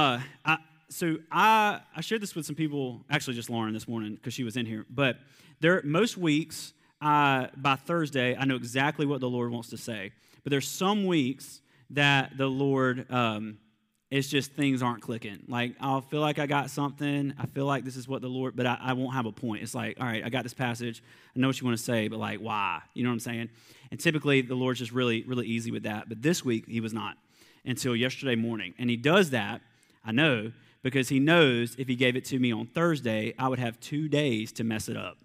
Uh, I, so I, I shared this with some people, actually just Lauren this morning because she was in here. But there, most weeks, by Thursday, I know exactly what the Lord wants to say. But there's some weeks that the Lord, um, it's just things aren't clicking. Like I'll feel like I got something. I feel like this is what the Lord, but I, I won't have a point. It's like, all right, I got this passage. I know what you want to say, but like, why? You know what I'm saying? And typically the Lord's just really, really easy with that. But this week he was not until yesterday morning, and he does that I know because he knows if he gave it to me on Thursday, I would have two days to mess it up.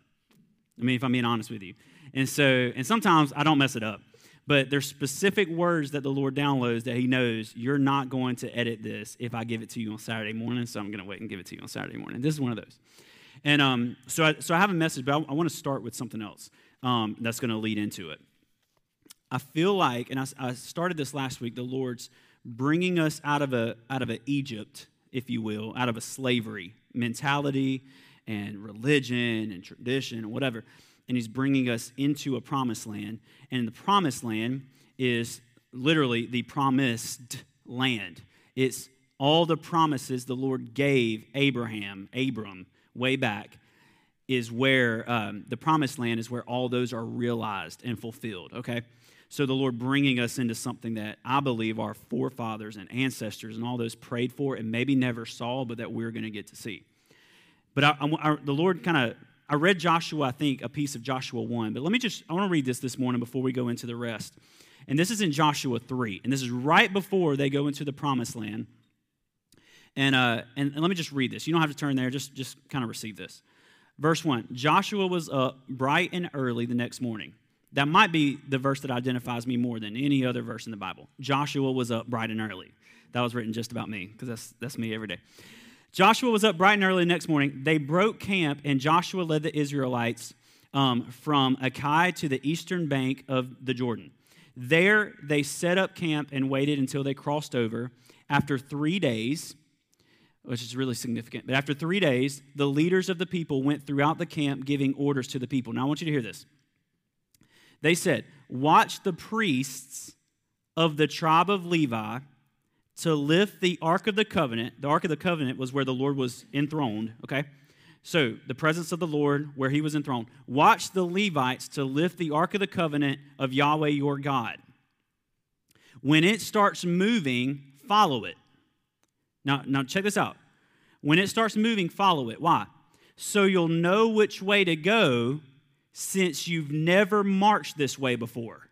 I mean, if I'm being honest with you. And so, and sometimes I don't mess it up, but there's specific words that the Lord downloads that he knows you're not going to edit this if I give it to you on Saturday morning, so I'm going to wait and give it to you on Saturday morning. This is one of those. And um, so, I, so I have a message, but I, I want to start with something else um, that's going to lead into it. I feel like, and I, I started this last week, the Lord's bringing us out of a out of a Egypt, if you will, out of a slavery mentality and religion and tradition and whatever, and He's bringing us into a promised land. And the promised land is literally the promised land. It's all the promises the Lord gave Abraham, Abram, way back, is where um, the promised land is where all those are realized and fulfilled. Okay. So the Lord bringing us into something that I believe our forefathers and ancestors and all those prayed for and maybe never saw, but that we're going to get to see. But I, I, the Lord kind of, I read Joshua, I think, a piece of Joshua 1, but let me just, I want to read this this morning before we go into the rest. And this is in Joshua 3, and this is right before they go into the promised land. And, uh, and, and let me just read this. You don't have to turn there, just, just kind of receive this. Verse 1 Joshua was up bright and early the next morning that might be the verse that identifies me more than any other verse in the Bible. Joshua was up bright and early. That was written just about me, because that's, that's me every day. Joshua was up bright and early the next morning. They broke camp, and Joshua led the Israelites um, from Ai to the eastern bank of the Jordan. There, they set up camp and waited until they crossed over. After three days, which is really significant, but after three days, the leaders of the people went throughout the camp giving orders to the people. Now, I want you to hear this. They said, Watch the priests of the tribe of Levi to lift the Ark of the Covenant. The Ark of the Covenant was where the Lord was enthroned, okay? So, the presence of the Lord where he was enthroned. Watch the Levites to lift the Ark of the Covenant of Yahweh your God. When it starts moving, follow it. Now, now check this out. When it starts moving, follow it. Why? So you'll know which way to go since you've never marched this way before.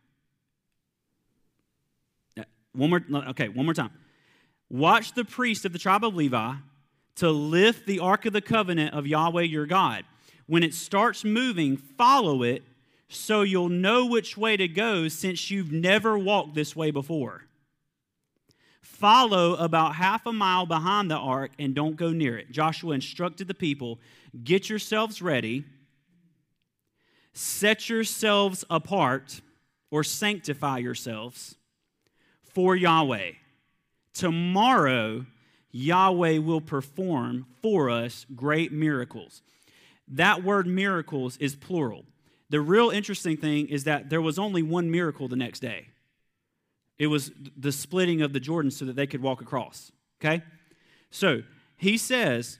Uh, one more, okay, one more time. Watch the priest of the tribe of Levi to lift the Ark of the Covenant of Yahweh your God. When it starts moving, follow it so you'll know which way to go since you've never walked this way before. Follow about half a mile behind the ark and don't go near it. Joshua instructed the people get yourselves ready Set yourselves apart or sanctify yourselves for Yahweh. Tomorrow, Yahweh will perform for us great miracles. That word miracles is plural. The real interesting thing is that there was only one miracle the next day. It was the splitting of the Jordan so that they could walk across. Okay? So he says,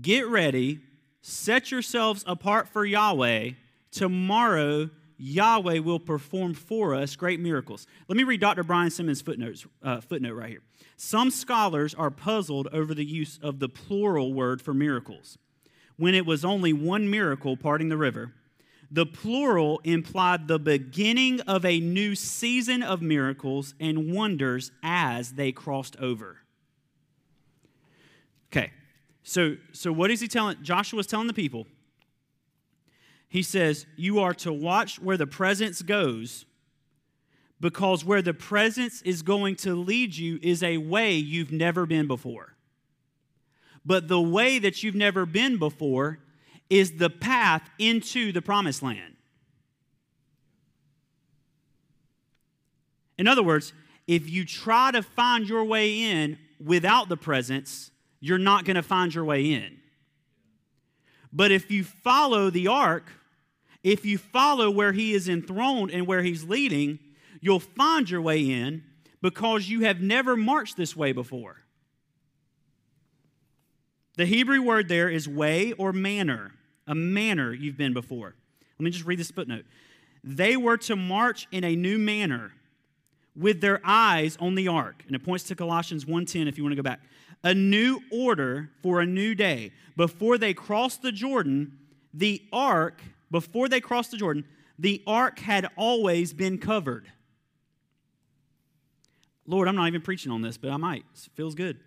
Get ready Set yourselves apart for Yahweh. Tomorrow, Yahweh will perform for us great miracles. Let me read Dr. Brian Simmons' footnotes, uh, footnote right here. Some scholars are puzzled over the use of the plural word for miracles. When it was only one miracle parting the river, the plural implied the beginning of a new season of miracles and wonders as they crossed over. So, so what is he telling? Joshua's telling the people. He says, You are to watch where the presence goes, because where the presence is going to lead you is a way you've never been before. But the way that you've never been before is the path into the promised land. In other words, if you try to find your way in without the presence, you're not going to find your way in. But if you follow the ark, if you follow where he is enthroned and where he's leading, you'll find your way in because you have never marched this way before. The Hebrew word there is way or manner, a manner you've been before. Let me just read this footnote. They were to march in a new manner with their eyes on the ark. And it points to Colossians 1:10 if you want to go back. A new order for a new day. Before they crossed the Jordan, the ark, before they crossed the Jordan, the ark had always been covered. Lord, I'm not even preaching on this, but I might. It feels good.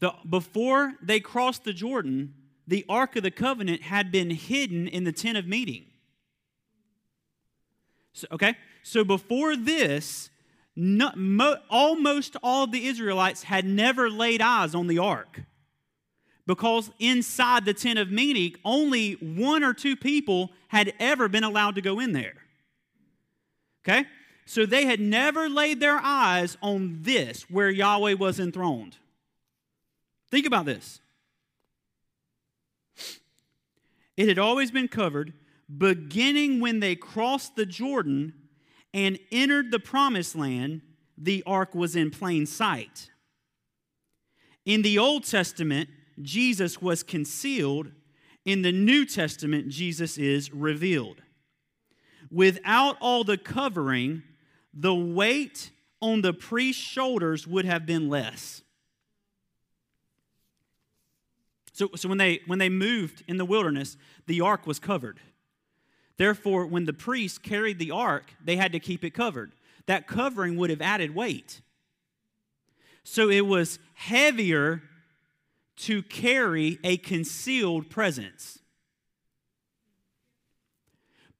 The, before they crossed the Jordan, the Ark of the Covenant had been hidden in the tent of meeting. So, okay? So before this, no, mo, almost all of the Israelites had never laid eyes on the ark because inside the tent of meeting, only one or two people had ever been allowed to go in there. Okay? So they had never laid their eyes on this, where Yahweh was enthroned. Think about this. It had always been covered, beginning when they crossed the Jordan and entered the promised land, the ark was in plain sight. In the Old Testament, Jesus was concealed. In the New Testament, Jesus is revealed. Without all the covering, the weight on the priest's shoulders would have been less. So, so when, they, when they moved in the wilderness, the ark was covered. Therefore, when the priests carried the ark, they had to keep it covered. That covering would have added weight. So it was heavier to carry a concealed presence.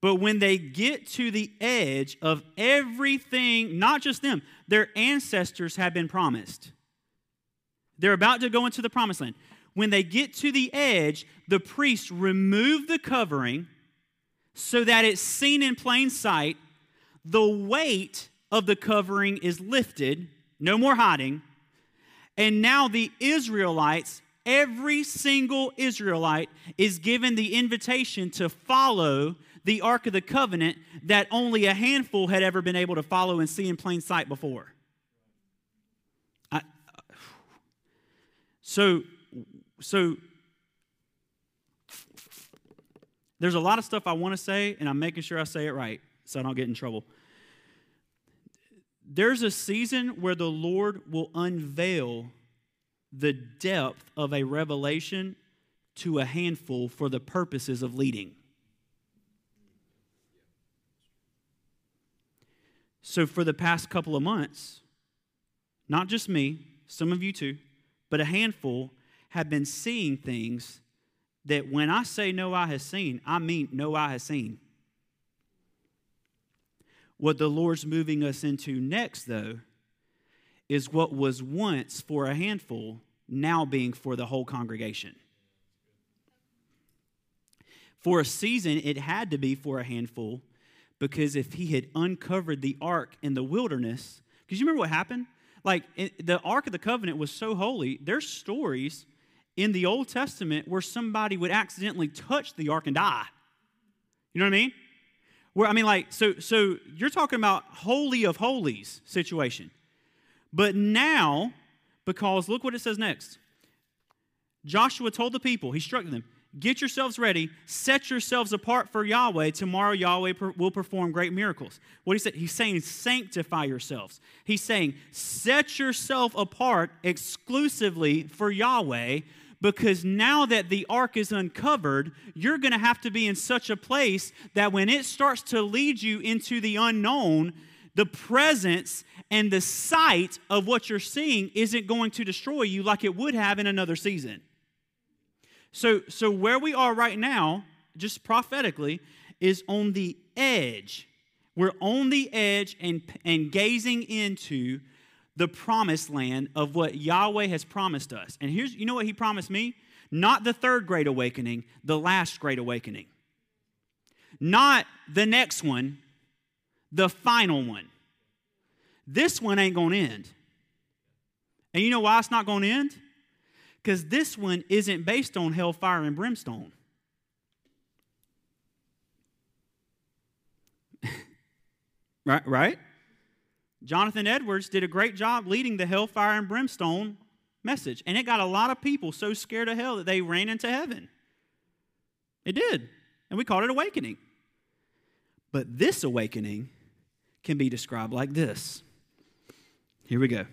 But when they get to the edge of everything, not just them, their ancestors have been promised. They're about to go into the promised land. When they get to the edge, the priests remove the covering so that it's seen in plain sight. The weight of the covering is lifted, no more hiding. And now the Israelites, every single Israelite, is given the invitation to follow the Ark of the Covenant that only a handful had ever been able to follow and see in plain sight before. I, uh, so, so there's a lot of stuff I want to say, and I'm making sure I say it right so I don't get in trouble. There's a season where the Lord will unveil the depth of a revelation to a handful for the purposes of leading. So, for the past couple of months, not just me, some of you too, but a handful have been seeing things that when I say no eye has seen, I mean no eye has seen. What the Lord's moving us into next, though, is what was once for a handful, now being for the whole congregation. For a season, it had to be for a handful because if he had uncovered the ark in the wilderness, because you remember what happened? Like the Ark of the Covenant was so holy, there's stories in the Old Testament where somebody would accidentally touch the ark and die. You know what I mean? Where I mean, like, so so you're talking about holy of holies situation. But now, because look what it says next. Joshua told the people, he struck them, Get yourselves ready. Set yourselves apart for Yahweh. Tomorrow, Yahweh per- will perform great miracles. What he said? He's saying, sanctify yourselves. He's saying, set yourself apart exclusively for Yahweh because now that the ark is uncovered, you're going to have to be in such a place that when it starts to lead you into the unknown, the presence and the sight of what you're seeing isn't going to destroy you like it would have in another season. So, so where we are right now, just prophetically, is on the edge. We're on the edge and, and gazing into the promised land of what Yahweh has promised us. And here's, you know what He promised me? Not the third great awakening, the last great awakening. Not the next one, the final one. This one ain't gonna end. And you know why it's not gonna end? Because this one isn't based on hellfire and brimstone. right? Right? Jonathan Edwards did a great job leading the hellfire and brimstone message. And it got a lot of people so scared of hell that they ran into heaven. It did. And we called it awakening. But this awakening can be described like this. Here we go.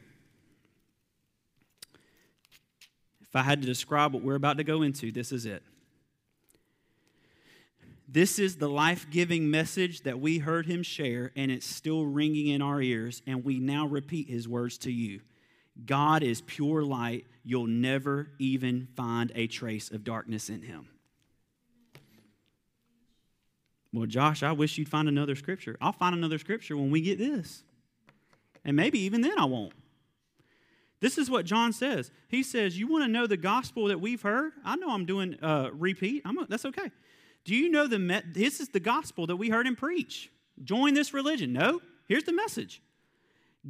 If I had to describe what we're about to go into, this is it. This is the life giving message that we heard him share, and it's still ringing in our ears, and we now repeat his words to you. God is pure light. You'll never even find a trace of darkness in him. Well, Josh, I wish you'd find another scripture. I'll find another scripture when we get this. And maybe even then I won't. This is what John says. He says, You want to know the gospel that we've heard? I know I'm doing uh, repeat. I'm a, that's okay. Do you know the me- this is the gospel that we heard him preach? Join this religion. No, here's the message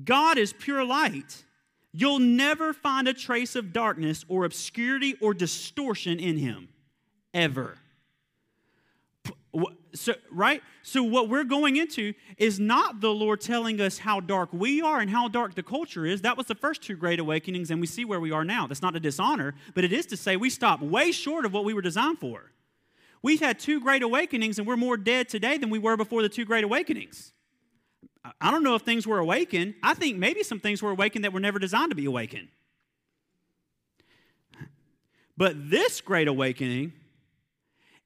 God is pure light. You'll never find a trace of darkness or obscurity or distortion in him, ever. So, right? So, what we're going into is not the Lord telling us how dark we are and how dark the culture is. That was the first two great awakenings, and we see where we are now. That's not a dishonor, but it is to say we stop way short of what we were designed for. We've had two great awakenings, and we're more dead today than we were before the two great awakenings. I don't know if things were awakened. I think maybe some things were awakened that were never designed to be awakened. But this great awakening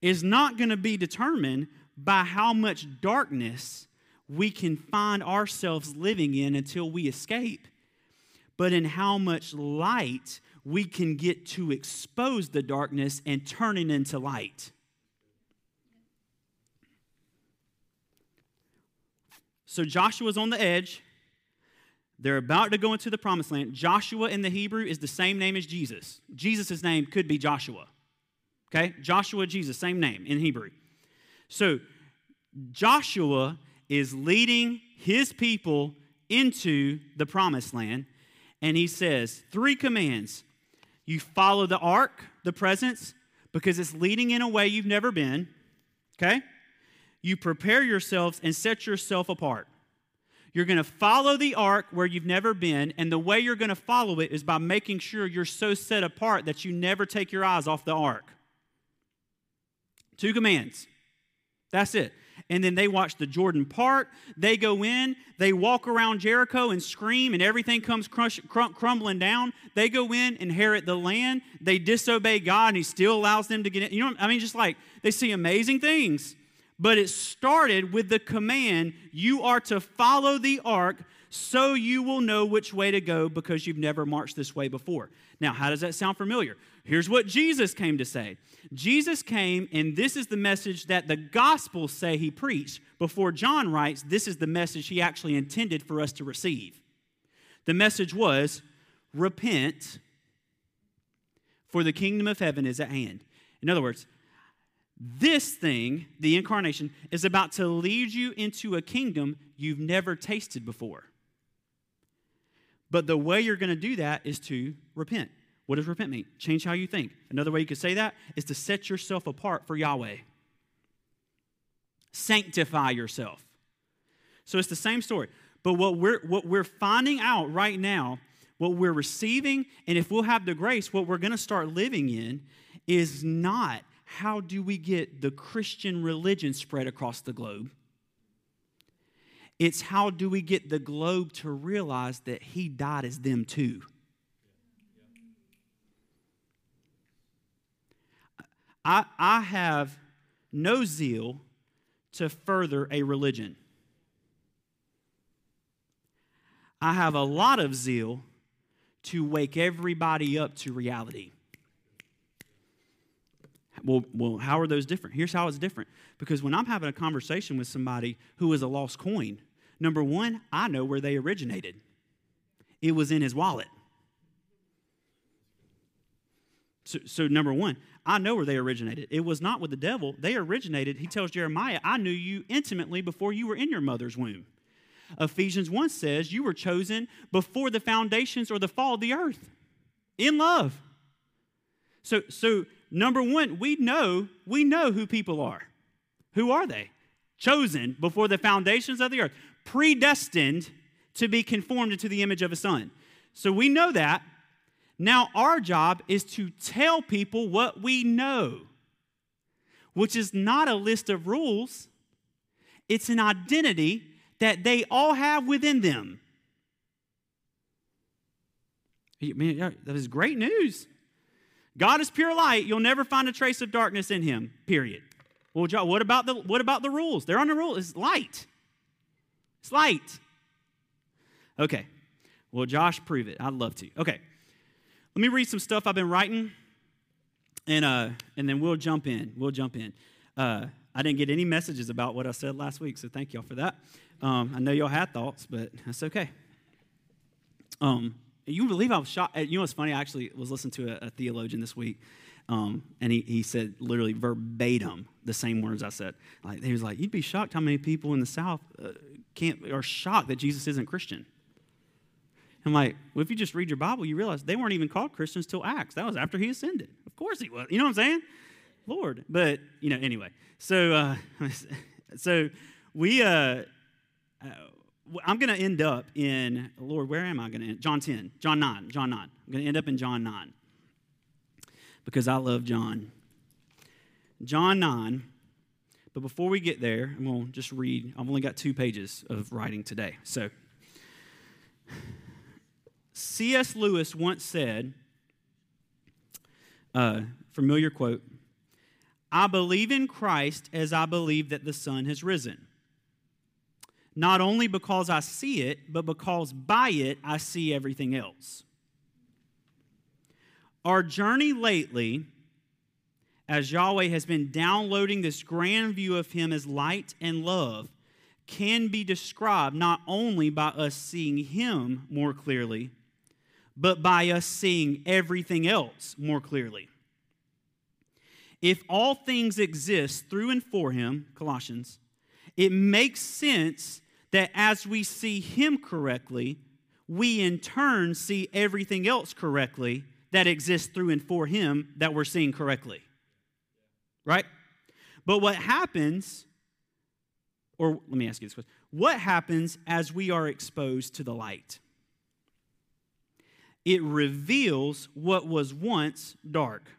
is not going to be determined by how much darkness we can find ourselves living in until we escape, but in how much light we can get to expose the darkness and turn it into light. So Joshua's on the edge. They're about to go into the promised land. Joshua in the Hebrew is the same name as Jesus. Jesus' name could be Joshua. Okay? Joshua, Jesus, same name in Hebrew. So Joshua is leading his people into the promised land, and he says three commands. You follow the ark, the presence, because it's leading in a way you've never been. Okay? You prepare yourselves and set yourself apart. You're going to follow the ark where you've never been, and the way you're going to follow it is by making sure you're so set apart that you never take your eyes off the ark. Two commands. That's it. And then they watch the Jordan part. They go in, they walk around Jericho and scream, and everything comes crush, crum- crumbling down. They go in, inherit the land. They disobey God, and He still allows them to get in. You know, I mean, just like they see amazing things. But it started with the command you are to follow the ark so you will know which way to go because you've never marched this way before. Now, how does that sound familiar? Here's what Jesus came to say Jesus came, and this is the message that the Gospels say he preached. Before John writes, this is the message he actually intended for us to receive. The message was repent, for the kingdom of heaven is at hand. In other words, this thing, the incarnation, is about to lead you into a kingdom you've never tasted before. But the way you're going to do that is to repent. What does repent mean? Change how you think. Another way you could say that is to set yourself apart for Yahweh. Sanctify yourself. So it's the same story. But what we're, what we're finding out right now, what we're receiving, and if we'll have the grace, what we're going to start living in is not how do we get the Christian religion spread across the globe? It's how do we get the globe to realize that he died as them too? I, I have no zeal to further a religion. I have a lot of zeal to wake everybody up to reality. Well, well, how are those different? Here's how it's different. Because when I'm having a conversation with somebody who is a lost coin, number one, I know where they originated. It was in his wallet. So, so, number one, I know where they originated. It was not with the devil. They originated, he tells Jeremiah, I knew you intimately before you were in your mother's womb. Ephesians 1 says, You were chosen before the foundations or the fall of the earth in love. So, so Number one, we know, we know who people are. Who are they? Chosen before the foundations of the earth, predestined to be conformed into the image of a son. So we know that. Now, our job is to tell people what we know, which is not a list of rules, it's an identity that they all have within them. Man, that is great news. God is pure light. You'll never find a trace of darkness in him, period. Well, what about the, what about the rules? They're on the rule. It's light. It's light. Okay. Well, Josh, prove it. I'd love to. Okay. Let me read some stuff I've been writing, and, uh, and then we'll jump in. We'll jump in. Uh, I didn't get any messages about what I said last week, so thank y'all for that. Um, I know y'all had thoughts, but that's okay. Um, you believe I was shocked? You know what's funny? I actually was listening to a, a theologian this week, um, and he, he said literally verbatim the same words I said. Like he was like, "You'd be shocked how many people in the South uh, can't are shocked that Jesus isn't Christian." I'm like, well, if you just read your Bible, you realize they weren't even called Christians till Acts. That was after he ascended. Of course he was. You know what I'm saying? Lord. But, you know, anyway. So, uh, so we, uh, uh I'm going to end up in, Lord, where am I going to end? John 10, John 9, John 9. I'm going to end up in John 9 because I love John. John 9. But before we get there, I'm going to just read. I've only got two pages of writing today. So, C.S. Lewis once said, uh, familiar quote, I believe in Christ as I believe that the sun has risen. Not only because I see it, but because by it I see everything else. Our journey lately, as Yahweh has been downloading this grand view of Him as light and love, can be described not only by us seeing Him more clearly, but by us seeing everything else more clearly. If all things exist through and for him, Colossians, it makes sense that as we see him correctly, we in turn see everything else correctly that exists through and for him that we're seeing correctly. Right? But what happens, or let me ask you this question what happens as we are exposed to the light? it reveals what was once dark.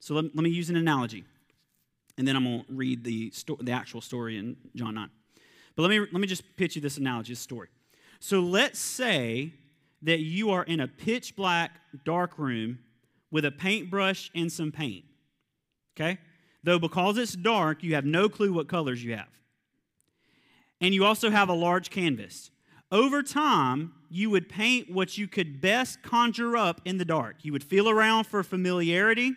So let, let me use an analogy, and then I'm going to read the, sto- the actual story in John 9. But let me, let me just pitch you this analogy, this story. So let's say that you are in a pitch black, dark room with a paintbrush and some paint. Okay? Though because it's dark, you have no clue what colors you have. And you also have a large canvas. Over time, you would paint what you could best conjure up in the dark. You would feel around for familiarity,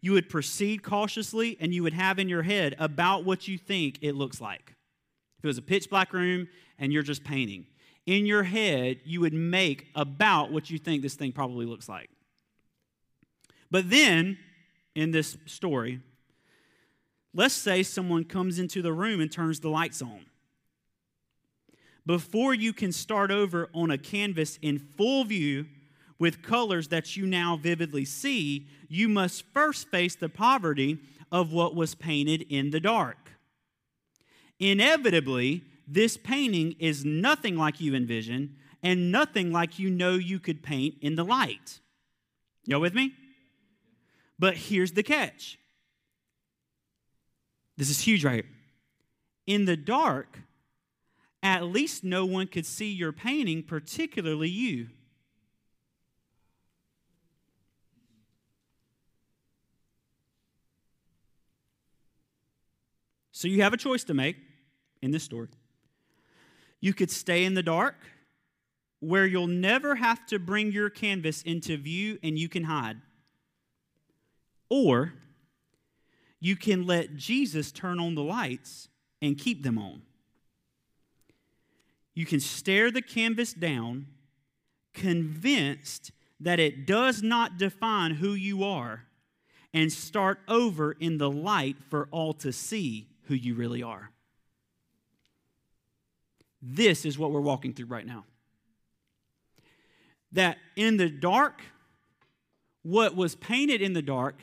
you would proceed cautiously, and you would have in your head about what you think it looks like. If it was a pitch black room and you're just painting, in your head, you would make about what you think this thing probably looks like. But then, in this story, let's say someone comes into the room and turns the lights on before you can start over on a canvas in full view with colors that you now vividly see, you must first face the poverty of what was painted in the dark. Inevitably, this painting is nothing like you envision and nothing like you know you could paint in the light. Y'all with me? But here's the catch. This is huge right here. In the dark, at least no one could see your painting, particularly you. So you have a choice to make in this story. You could stay in the dark, where you'll never have to bring your canvas into view and you can hide. Or you can let Jesus turn on the lights and keep them on. You can stare the canvas down, convinced that it does not define who you are, and start over in the light for all to see who you really are. This is what we're walking through right now. That in the dark, what was painted in the dark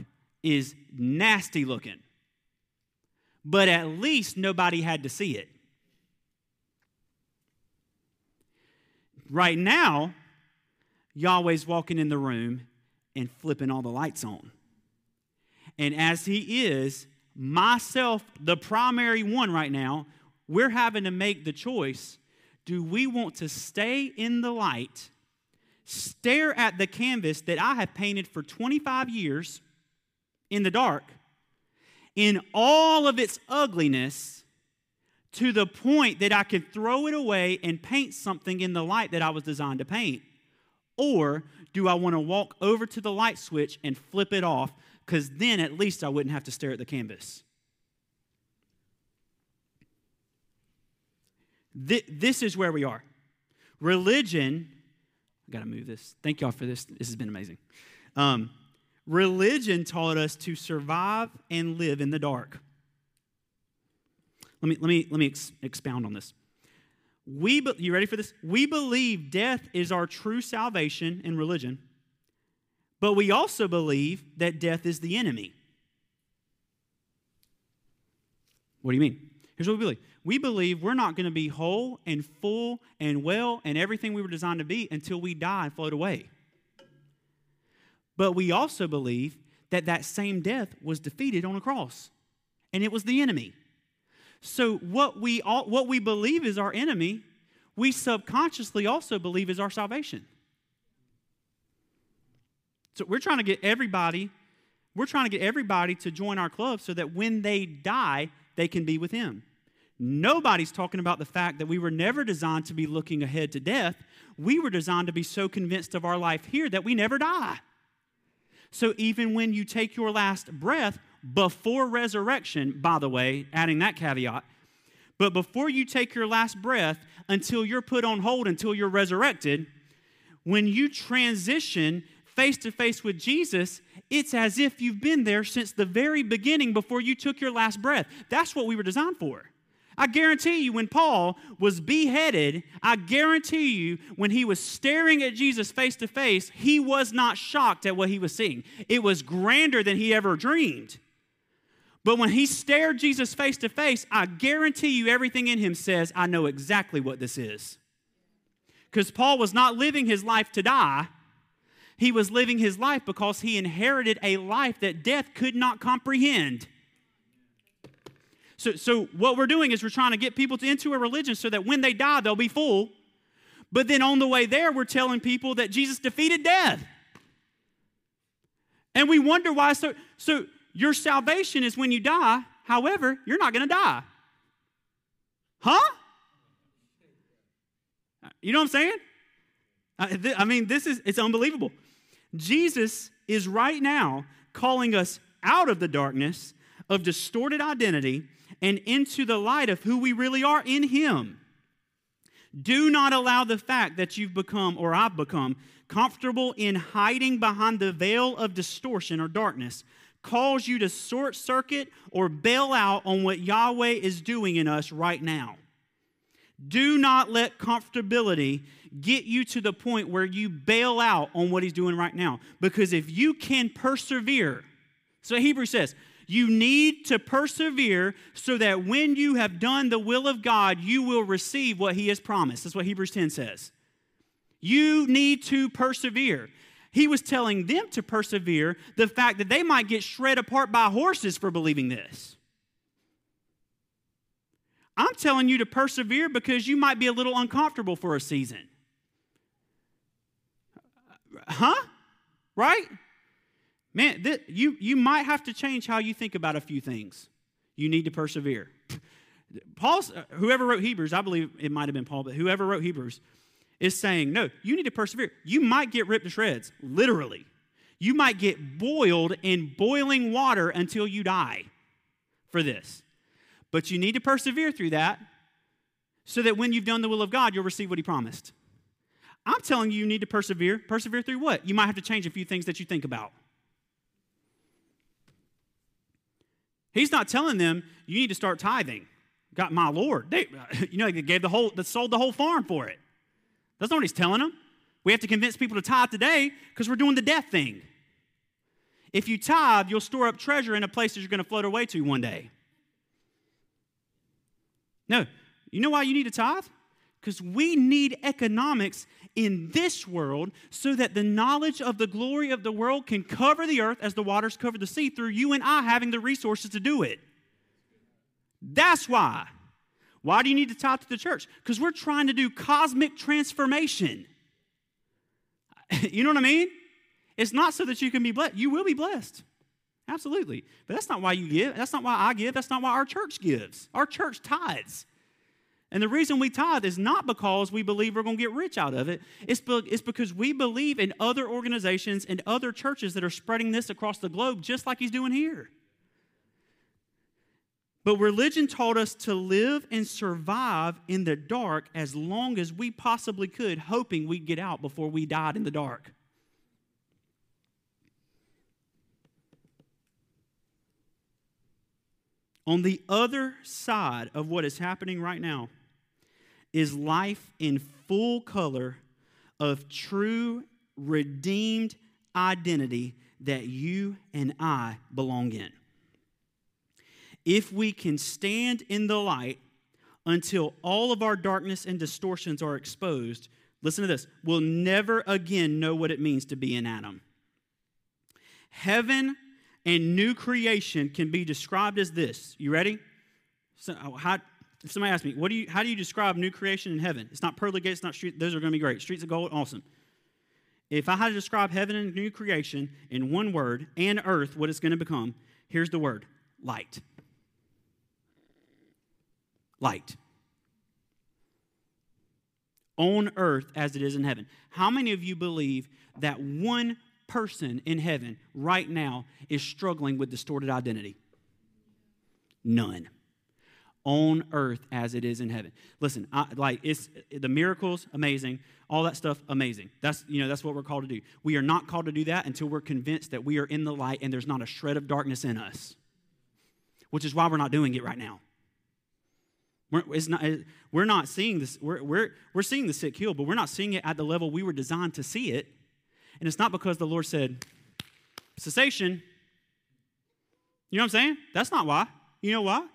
is nasty looking. But at least nobody had to see it. Right now, Yahweh's walking in the room and flipping all the lights on. And as He is, myself, the primary one right now, we're having to make the choice do we want to stay in the light, stare at the canvas that I have painted for 25 years in the dark, in all of its ugliness, to the point that I could throw it away and paint something in the light that I was designed to paint? Or do I want to walk over to the light switch and flip it off? Because then at least I wouldn't have to stare at the canvas. This is where we are. Religion, I got to move this. Thank y'all for this. This has been amazing. Um, religion taught us to survive and live in the dark. Let me, let me, let me ex- expound on this. We, be, you ready for this? We believe death is our true salvation in religion, but we also believe that death is the enemy. What do you mean? Here's what we believe we believe we're not going to be whole and full and well and everything we were designed to be until we die and float away. But we also believe that that same death was defeated on a cross, and it was the enemy. So what we all, what we believe is our enemy, we subconsciously also believe is our salvation. So we're trying to get everybody, we're trying to get everybody to join our club so that when they die, they can be with him. Nobody's talking about the fact that we were never designed to be looking ahead to death. We were designed to be so convinced of our life here that we never die. So even when you take your last breath, before resurrection, by the way, adding that caveat, but before you take your last breath until you're put on hold, until you're resurrected, when you transition face to face with Jesus, it's as if you've been there since the very beginning before you took your last breath. That's what we were designed for. I guarantee you, when Paul was beheaded, I guarantee you, when he was staring at Jesus face to face, he was not shocked at what he was seeing. It was grander than he ever dreamed. But when he stared Jesus face to face, I guarantee you everything in him says, I know exactly what this is. Because Paul was not living his life to die, he was living his life because he inherited a life that death could not comprehend. So, so what we're doing is we're trying to get people to, into a religion so that when they die, they'll be full. But then on the way there, we're telling people that Jesus defeated death. And we wonder why. So, so your salvation is when you die. However, you're not going to die. Huh? You know what I'm saying? I mean, this is, it's unbelievable. Jesus is right now calling us out of the darkness of distorted identity and into the light of who we really are in Him. Do not allow the fact that you've become, or I've become, comfortable in hiding behind the veil of distortion or darkness cause you to short circuit or bail out on what Yahweh is doing in us right now. Do not let comfortability get you to the point where you bail out on what he's doing right now. Because if you can persevere, so Hebrew says, you need to persevere so that when you have done the will of God, you will receive what He has promised. That's what Hebrews 10 says. You need to persevere. He was telling them to persevere the fact that they might get shred apart by horses for believing this. I'm telling you to persevere because you might be a little uncomfortable for a season. Huh? Right? Man, th- you, you might have to change how you think about a few things. You need to persevere. Paul, uh, whoever wrote Hebrews, I believe it might have been Paul, but whoever wrote Hebrews is saying, no, you need to persevere. You might get ripped to shreds, literally. You might get boiled in boiling water until you die for this. But you need to persevere through that so that when you've done the will of God, you'll receive what He promised. I'm telling you, you need to persevere. Persevere through what? You might have to change a few things that you think about. He's not telling them you need to start tithing. Got my Lord. They, you know, they gave the whole, they sold the whole farm for it. That's not what he's telling them. We have to convince people to tithe today because we're doing the death thing. If you tithe, you'll store up treasure in a place that you're going to float away to one day. No, you know why you need to tithe? Because we need economics in this world so that the knowledge of the glory of the world can cover the earth as the waters cover the sea through you and I having the resources to do it. That's why. Why do you need to tithe to the church? Because we're trying to do cosmic transformation. you know what I mean? It's not so that you can be blessed. You will be blessed. Absolutely. But that's not why you give. That's not why I give. That's not why our church gives. Our church tithes. And the reason we tithe is not because we believe we're going to get rich out of it. It's, be, it's because we believe in other organizations and other churches that are spreading this across the globe, just like he's doing here. But religion taught us to live and survive in the dark as long as we possibly could, hoping we'd get out before we died in the dark. On the other side of what is happening right now is life in full color of true, redeemed identity that you and I belong in. If we can stand in the light until all of our darkness and distortions are exposed, listen to this, we'll never again know what it means to be in Adam. Heaven and new creation can be described as this. You ready? So, how, if somebody asks me, what do you, how do you describe new creation in heaven? It's not pearly gates, not street. Those are going to be great. Streets of gold, awesome. If I had to describe heaven and new creation in one word and earth, what it's going to become, here's the word light. Light. On earth as it is in heaven. How many of you believe that one person in heaven right now is struggling with distorted identity? None. On earth as it is in heaven. Listen, I, like it's the miracles, amazing. All that stuff, amazing. That's you know that's what we're called to do. We are not called to do that until we're convinced that we are in the light and there's not a shred of darkness in us. Which is why we're not doing it right now. We're, not, we're not seeing this. We're, we're, we're seeing the sick healed, but we're not seeing it at the level we were designed to see it. And it's not because the Lord said, cessation. You know what I'm saying? That's not why. You know why?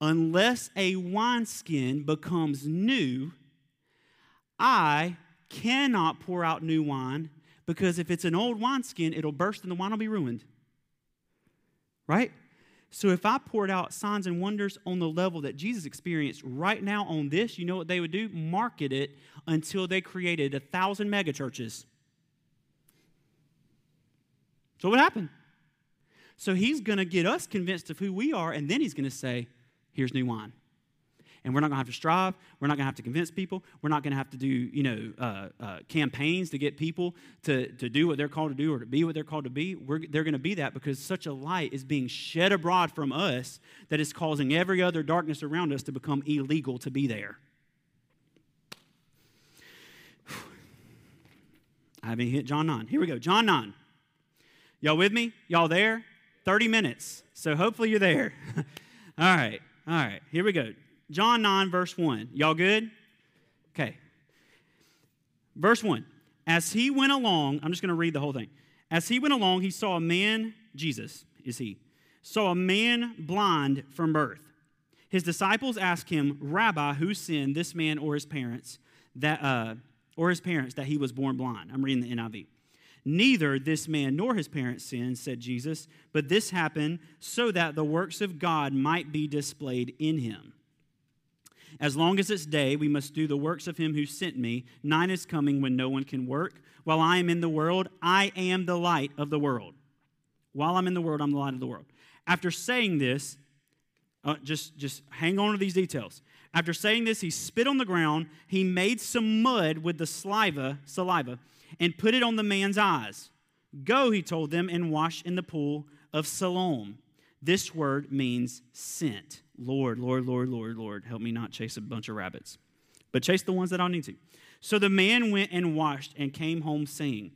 Unless a wineskin becomes new, I cannot pour out new wine because if it's an old wineskin, it'll burst and the wine will be ruined. Right? So if I poured out signs and wonders on the level that Jesus experienced right now on this, you know what they would do? Market it until they created a thousand megachurches. So what happened? So he's going to get us convinced of who we are, and then he's going to say, here's new wine. And we're not going to have to strive. We're not going to have to convince people. We're not going to have to do, you know, uh, uh, campaigns to get people to, to do what they're called to do or to be what they're called to be. We're, they're going to be that because such a light is being shed abroad from us that is causing every other darkness around us to become illegal to be there. I haven't hit John 9. Here we go. John 9. Y'all with me? Y'all there? 30 minutes. So hopefully you're there. all right. All right. Here we go. John 9, verse 1. Y'all good? Okay. Verse 1. As he went along, I'm just going to read the whole thing. As he went along, he saw a man, Jesus is he, saw a man blind from birth. His disciples asked him, Rabbi, who sinned, this man or his parents, that, uh, or his parents, that he was born blind? I'm reading the NIV. Neither this man nor his parents sinned, said Jesus, but this happened so that the works of God might be displayed in him. As long as it's day, we must do the works of him who sent me. Night is coming when no one can work. While I am in the world, I am the light of the world. While I'm in the world, I'm the light of the world. After saying this, uh, just, just hang on to these details. After saying this, he spit on the ground. He made some mud with the saliva, saliva and put it on the man's eyes. Go, he told them, and wash in the pool of Siloam. This word means sent. Lord, Lord, Lord, Lord, Lord, help me not chase a bunch of rabbits, but chase the ones that I need to. So the man went and washed and came home saying,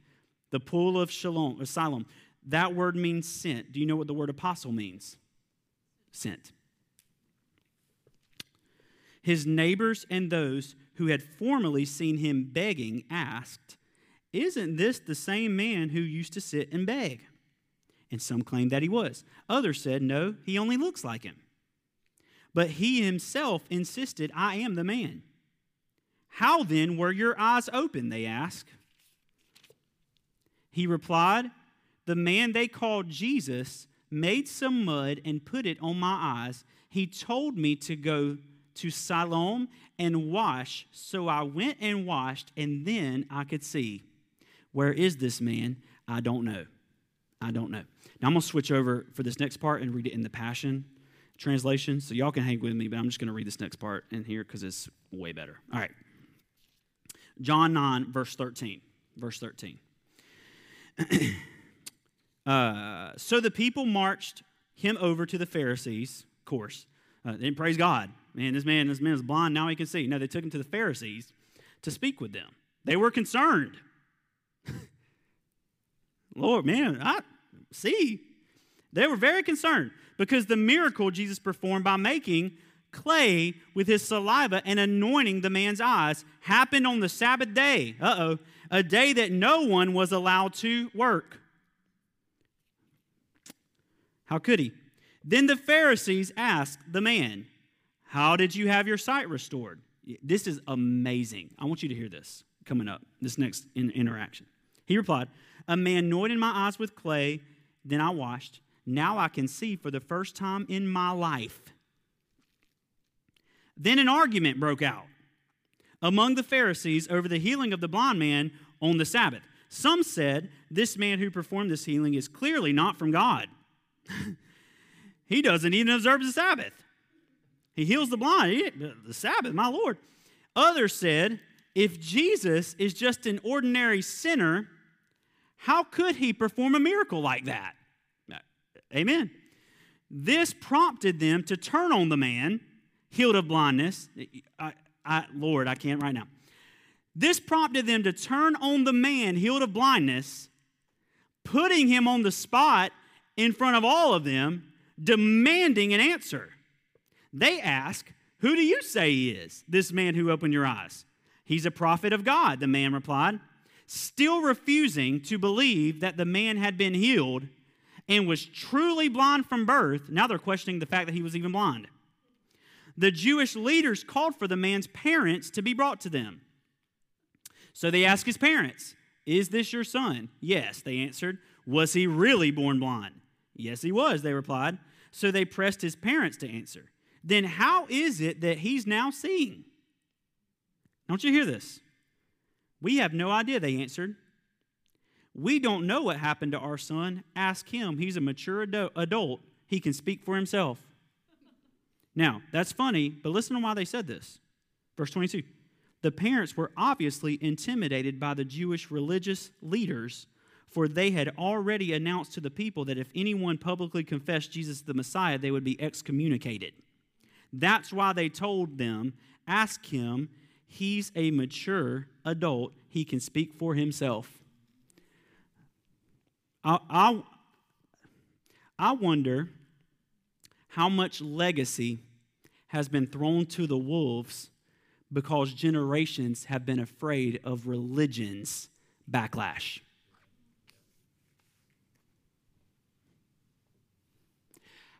The pool of Shalom, or uh, Siloam. That word means sent. Do you know what the word apostle means? Sent. His neighbors and those who had formerly seen him begging asked, isn't this the same man who used to sit and beg? And some claimed that he was. Others said, No, he only looks like him. But he himself insisted, I am the man. How then were your eyes open? They asked. He replied, The man they called Jesus made some mud and put it on my eyes. He told me to go to Siloam and wash. So I went and washed, and then I could see. Where is this man? I don't know. I don't know. Now I'm going to switch over for this next part and read it in the Passion translation. So y'all can hang with me, but I'm just going to read this next part in here because it's way better. All right. John 9, verse 13. Verse 13. uh, so the people marched him over to the Pharisees, of course. Uh, they didn't praise God. Man, this man, this man is blind, now he can see. No, they took him to the Pharisees to speak with them. They were concerned. Lord, man, I see. They were very concerned because the miracle Jesus performed by making clay with his saliva and anointing the man's eyes happened on the Sabbath day. Uh oh, a day that no one was allowed to work. How could he? Then the Pharisees asked the man, How did you have your sight restored? This is amazing. I want you to hear this coming up, this next in- interaction. He replied, A man anointed my eyes with clay, then I washed. Now I can see for the first time in my life. Then an argument broke out among the Pharisees over the healing of the blind man on the Sabbath. Some said, This man who performed this healing is clearly not from God. he doesn't even observe the Sabbath. He heals the blind. He, the Sabbath, my Lord. Others said, If Jesus is just an ordinary sinner, how could he perform a miracle like that? Amen. This prompted them to turn on the man healed of blindness. I, I, Lord, I can't right now. This prompted them to turn on the man healed of blindness, putting him on the spot in front of all of them, demanding an answer. They ask, Who do you say he is, this man who opened your eyes? He's a prophet of God, the man replied, still refusing to believe that the man had been healed and was truly blind from birth. Now they're questioning the fact that he was even blind the Jewish leaders called for the man's parents to be brought to them. So they asked his parents, Is this your son? Yes, they answered. Was he really born blind? Yes, he was, they replied. So they pressed his parents to answer. Then how is it that he's now seeing? Don't you hear this? We have no idea, they answered. We don't know what happened to our son. Ask him. He's a mature adult. He can speak for himself. Now, that's funny, but listen to why they said this. Verse 22. The parents were obviously intimidated by the Jewish religious leaders, for they had already announced to the people that if anyone publicly confessed Jesus the Messiah, they would be excommunicated. That's why they told them, Ask him. He's a mature adult, he can speak for himself. I, I, I wonder how much legacy has been thrown to the wolves because generations have been afraid of religion's backlash.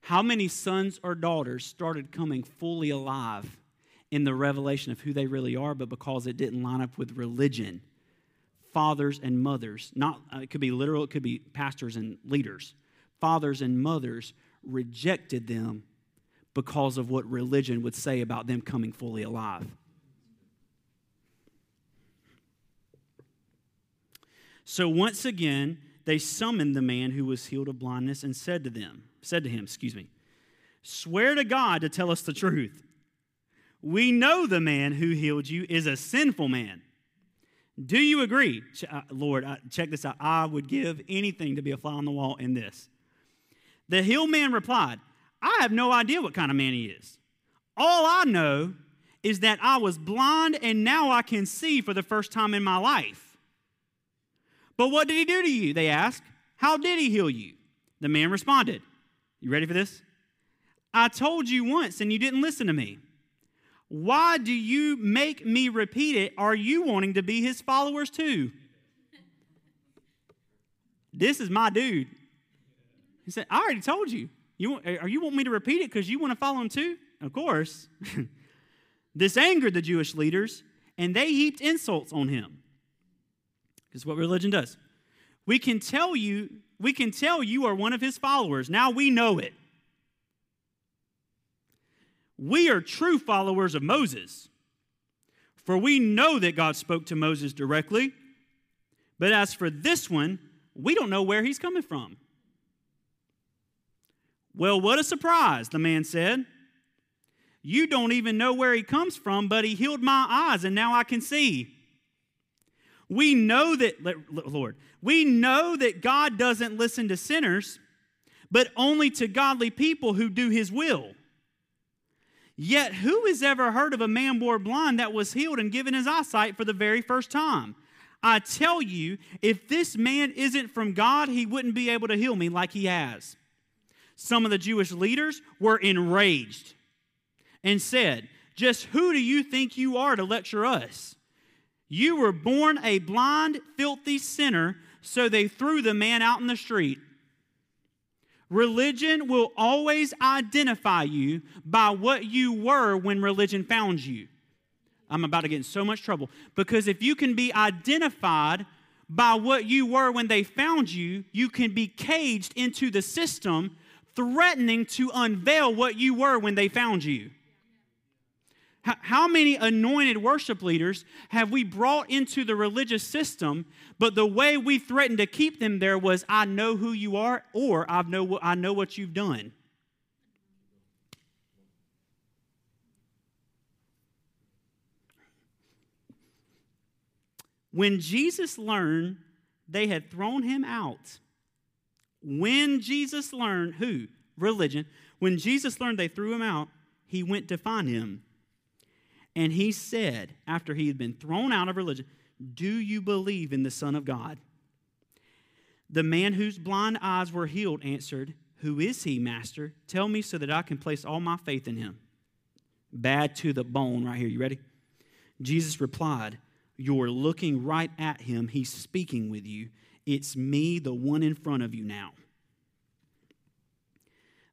How many sons or daughters started coming fully alive in the revelation of who they really are, but because it didn't line up with religion? Fathers and mothers, not, uh, it could be literal, it could be pastors and leaders. Fathers and mothers rejected them because of what religion would say about them coming fully alive. So once again, they summoned the man who was healed of blindness and said to them, said to him, excuse me, swear to God to tell us the truth. We know the man who healed you is a sinful man. Do you agree? Uh, Lord, check this out. I would give anything to be a fly on the wall in this. The healed man replied, I have no idea what kind of man he is. All I know is that I was blind and now I can see for the first time in my life. But what did he do to you? They asked. How did he heal you? The man responded, You ready for this? I told you once and you didn't listen to me. Why do you make me repeat it? Are you wanting to be his followers too? This is my dude. He said, I already told you. You, eh, are you want me to repeat it because you want to follow him too? Of course. this angered the Jewish leaders, and they heaped insults on him. Because what religion does. We can tell you, we can tell you are one of his followers. Now we know it. We are true followers of Moses. For we know that God spoke to Moses directly. But as for this one, we don't know where he's coming from. Well, what a surprise, the man said. You don't even know where he comes from, but he healed my eyes, and now I can see. We know that, Lord, we know that God doesn't listen to sinners, but only to godly people who do his will. Yet, who has ever heard of a man born blind that was healed and given his eyesight for the very first time? I tell you, if this man isn't from God, he wouldn't be able to heal me like he has. Some of the Jewish leaders were enraged and said, Just who do you think you are to lecture us? You were born a blind, filthy sinner, so they threw the man out in the street. Religion will always identify you by what you were when religion found you. I'm about to get in so much trouble because if you can be identified by what you were when they found you, you can be caged into the system, threatening to unveil what you were when they found you. How many anointed worship leaders have we brought into the religious system, but the way we threatened to keep them there was, I know who you are, or I know, I know what you've done? When Jesus learned they had thrown him out, when Jesus learned who? Religion. When Jesus learned they threw him out, he went to find him and he said, after he had been thrown out of religion, Do you believe in the Son of God? The man whose blind eyes were healed answered, Who is he, Master? Tell me so that I can place all my faith in him. Bad to the bone, right here. You ready? Jesus replied, You're looking right at him. He's speaking with you. It's me, the one in front of you now.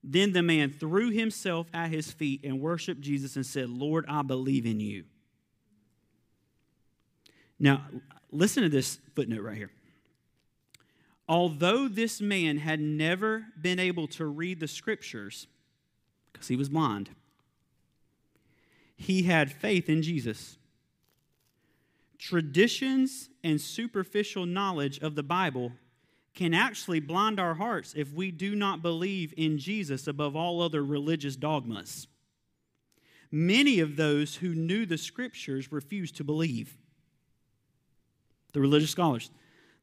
Then the man threw himself at his feet and worshiped Jesus and said, Lord, I believe in you. Now, listen to this footnote right here. Although this man had never been able to read the scriptures because he was blind, he had faith in Jesus. Traditions and superficial knowledge of the Bible can actually blind our hearts if we do not believe in Jesus above all other religious dogmas. Many of those who knew the scriptures refused to believe. The religious scholars.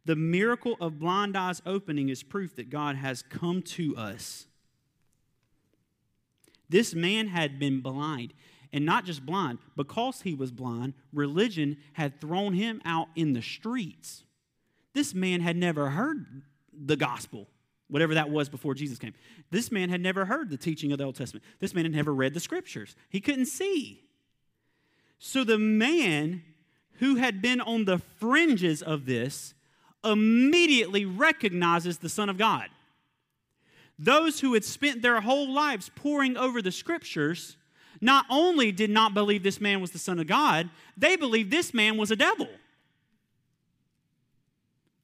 The miracle of blind eyes opening is proof that God has come to us. This man had been blind, and not just blind, because he was blind, religion had thrown him out in the streets. This man had never heard the gospel, whatever that was before Jesus came. This man had never heard the teaching of the Old Testament. This man had never read the scriptures. He couldn't see. So the man who had been on the fringes of this immediately recognizes the Son of God. Those who had spent their whole lives poring over the scriptures not only did not believe this man was the Son of God, they believed this man was a devil.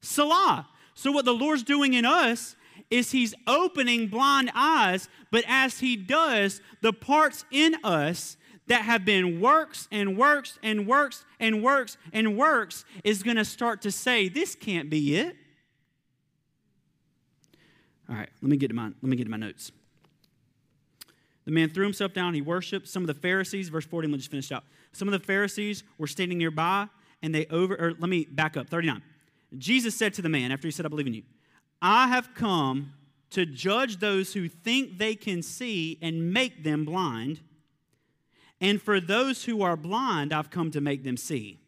Selah. So, what the Lord's doing in us is He's opening blind eyes, but as He does, the parts in us that have been works and works and works and works and works is going to start to say, This can't be it. All right, let me get to my, let me get to my notes. The man threw himself down, he worshiped. Some of the Pharisees, verse 40, let me just finish out. Some of the Pharisees were standing nearby, and they over, or let me back up, 39. Jesus said to the man, after he said, I believe in you, I have come to judge those who think they can see and make them blind. And for those who are blind, I've come to make them see.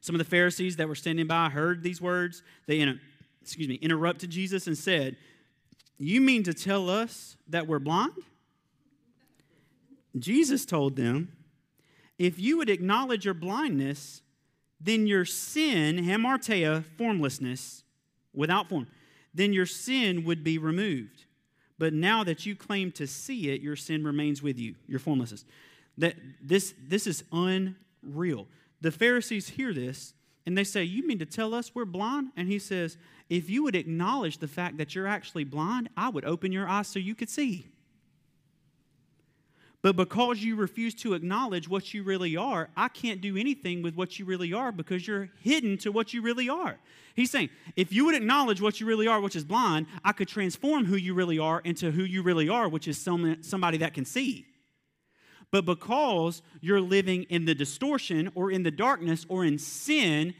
Some of the Pharisees that were standing by heard these words. They excuse me, interrupted Jesus and said, You mean to tell us that we're blind? Jesus told them, If you would acknowledge your blindness, then your sin, hamartia, formlessness, without form, then your sin would be removed. But now that you claim to see it, your sin remains with you, your formlessness. That this, this is unreal. The Pharisees hear this and they say, You mean to tell us we're blind? And he says, If you would acknowledge the fact that you're actually blind, I would open your eyes so you could see. But because you refuse to acknowledge what you really are, I can't do anything with what you really are because you're hidden to what you really are. He's saying, if you would acknowledge what you really are, which is blind, I could transform who you really are into who you really are, which is somebody that can see. But because you're living in the distortion or in the darkness or in sin,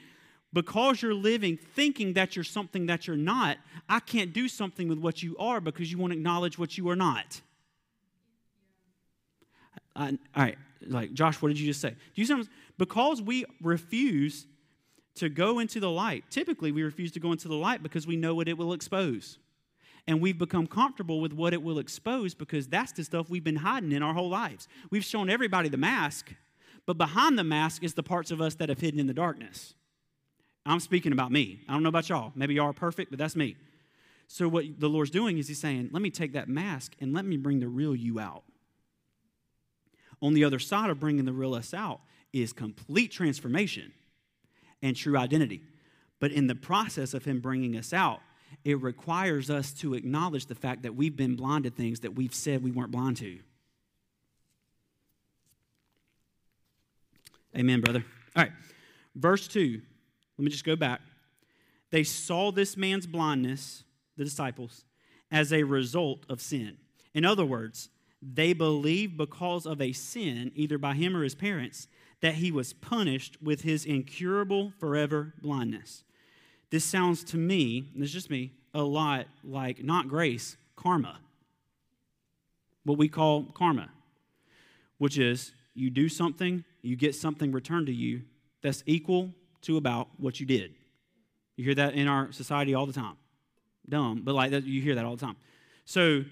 because you're living thinking that you're something that you're not, I can't do something with what you are because you won't acknowledge what you are not. Uh, all right, like Josh, what did you just say? Do you because we refuse to go into the light. Typically, we refuse to go into the light because we know what it will expose and we've become comfortable with what it will expose because that's the stuff we've been hiding in our whole lives. We've shown everybody the mask, but behind the mask is the parts of us that have hidden in the darkness. I'm speaking about me. I don't know about y'all. Maybe y'all are perfect, but that's me. So, what the Lord's doing is He's saying, let me take that mask and let me bring the real you out. On the other side of bringing the real us out is complete transformation and true identity. But in the process of Him bringing us out, it requires us to acknowledge the fact that we've been blind to things that we've said we weren't blind to. Amen, brother. All right, verse 2. Let me just go back. They saw this man's blindness, the disciples, as a result of sin. In other words, they believed because of a sin, either by him or his parents, that he was punished with his incurable forever blindness. This sounds to me, and is just me, a lot like not grace, karma. What we call karma, which is you do something, you get something returned to you that's equal to about what you did. You hear that in our society all the time. Dumb, but like you hear that all the time. So,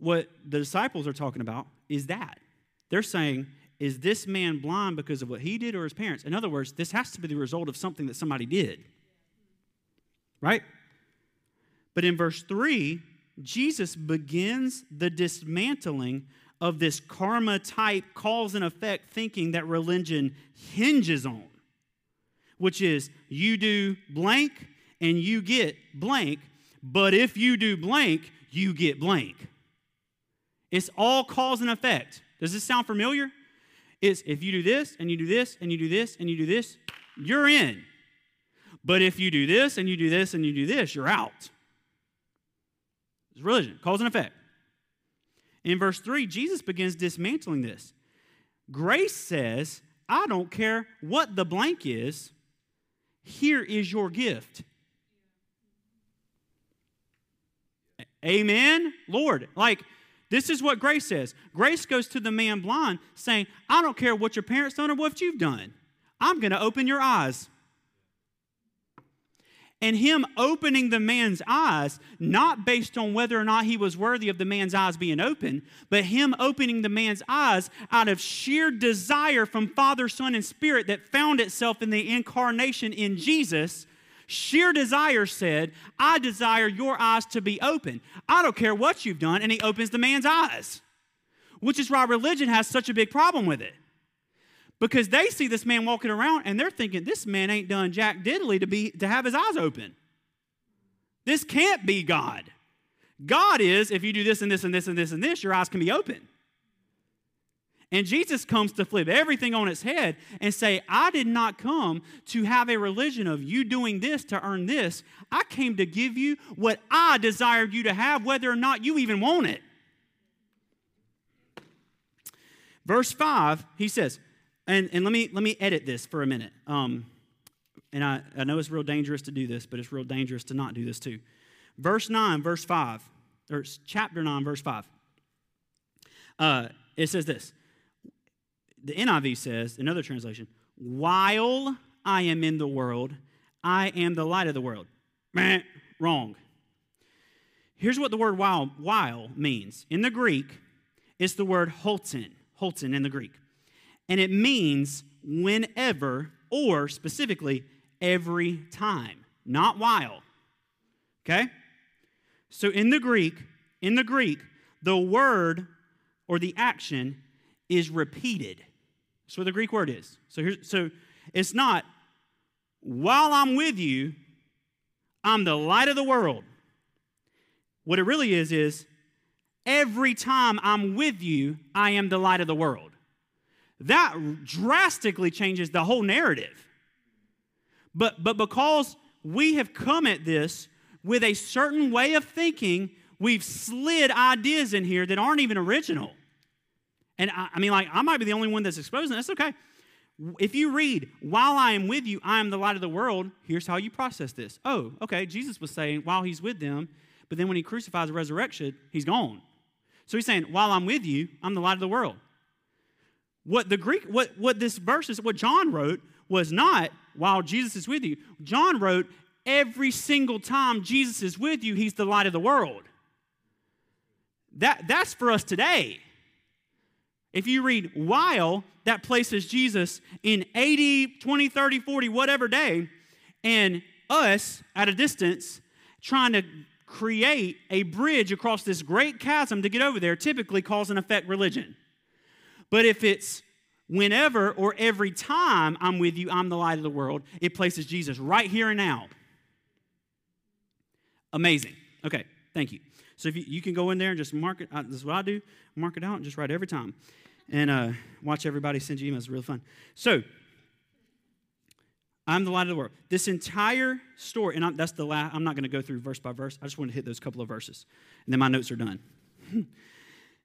what the disciples are talking about is that. They're saying, is this man blind because of what he did or his parents? In other words, this has to be the result of something that somebody did right? But in verse 3, Jesus begins the dismantling of this karma type cause and effect thinking that religion hinges on, which is you do blank and you get blank, but if you do blank, you get blank. It's all cause and effect. Does this sound familiar? It's if you do this and you do this and you do this and you do this, you're in. But if you do this and you do this and you do this, you're out. It's religion, cause and effect. In verse 3, Jesus begins dismantling this. Grace says, I don't care what the blank is, here is your gift. Amen, Lord. Like, this is what grace says. Grace goes to the man blind, saying, I don't care what your parents done or what you've done. I'm going to open your eyes and him opening the man's eyes, not based on whether or not he was worthy of the man's eyes being open, but him opening the man's eyes out of sheer desire from Father, Son, and Spirit that found itself in the incarnation in Jesus. Sheer desire said, I desire your eyes to be open. I don't care what you've done. And he opens the man's eyes, which is why religion has such a big problem with it because they see this man walking around and they're thinking this man ain't done jack diddly to be to have his eyes open this can't be god god is if you do this and this and this and this and this your eyes can be open and jesus comes to flip everything on its head and say i did not come to have a religion of you doing this to earn this i came to give you what i desired you to have whether or not you even want it verse 5 he says and, and let, me, let me edit this for a minute. Um, and I, I know it's real dangerous to do this, but it's real dangerous to not do this too. Verse 9, verse 5, or chapter 9, verse 5. Uh, it says this. The NIV says, another translation, while I am in the world, I am the light of the world. Meh, wrong. Here's what the word while, while means. In the Greek, it's the word holton, holton in the Greek and it means whenever or specifically every time, not while. Okay? So in the Greek, in the Greek, the word or the action is repeated. That's what the Greek word is. So here's so it's not while I'm with you, I'm the light of the world. What it really is is every time I'm with you, I am the light of the world. That drastically changes the whole narrative. But but because we have come at this with a certain way of thinking, we've slid ideas in here that aren't even original. And I, I mean, like, I might be the only one that's exposing That's okay. If you read, while I am with you, I am the light of the world, here's how you process this. Oh, okay, Jesus was saying while he's with them, but then when he crucifies the resurrection, he's gone. So he's saying, while I'm with you, I'm the light of the world. What the Greek, what, what this verse is, what John wrote was not while Jesus is with you. John wrote, every single time Jesus is with you, he's the light of the world. That, that's for us today. If you read while, that places Jesus in 80, 20, 30, 40, whatever day, and us at a distance trying to create a bridge across this great chasm to get over there typically cause and effect religion. But if it's whenever or every time I'm with you, I'm the light of the world, it places Jesus right here and now. Amazing. Okay, thank you. So if you, you can go in there and just mark it, uh, this is what I do, mark it out and just write every time. And uh, watch everybody send you emails. Really fun. So, I'm the light of the world. This entire story, and I'm, that's the last, I'm not going to go through verse by verse. I just want to hit those couple of verses, and then my notes are done.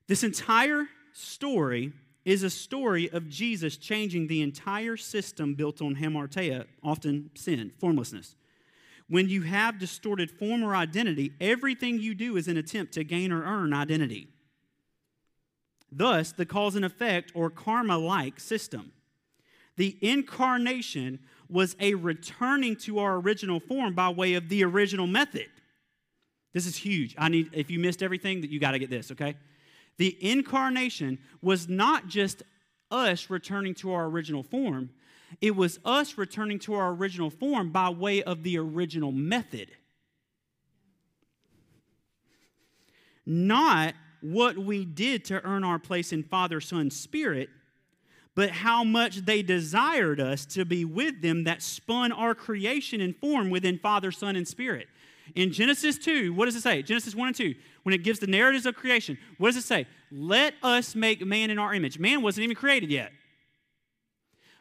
this entire story is a story of Jesus changing the entire system built on hamartia, often sin, formlessness. When you have distorted form or identity, everything you do is an attempt to gain or earn identity. Thus, the cause and effect or karma like system. The incarnation was a returning to our original form by way of the original method. This is huge. I need if you missed everything that you got to get this, okay? The incarnation was not just us returning to our original form, it was us returning to our original form by way of the original method. Not what we did to earn our place in Father, Son, Spirit, but how much they desired us to be with them that spun our creation and form within Father, Son, and Spirit. In Genesis 2, what does it say? Genesis 1 and 2, when it gives the narratives of creation, what does it say? Let us make man in our image. Man wasn't even created yet.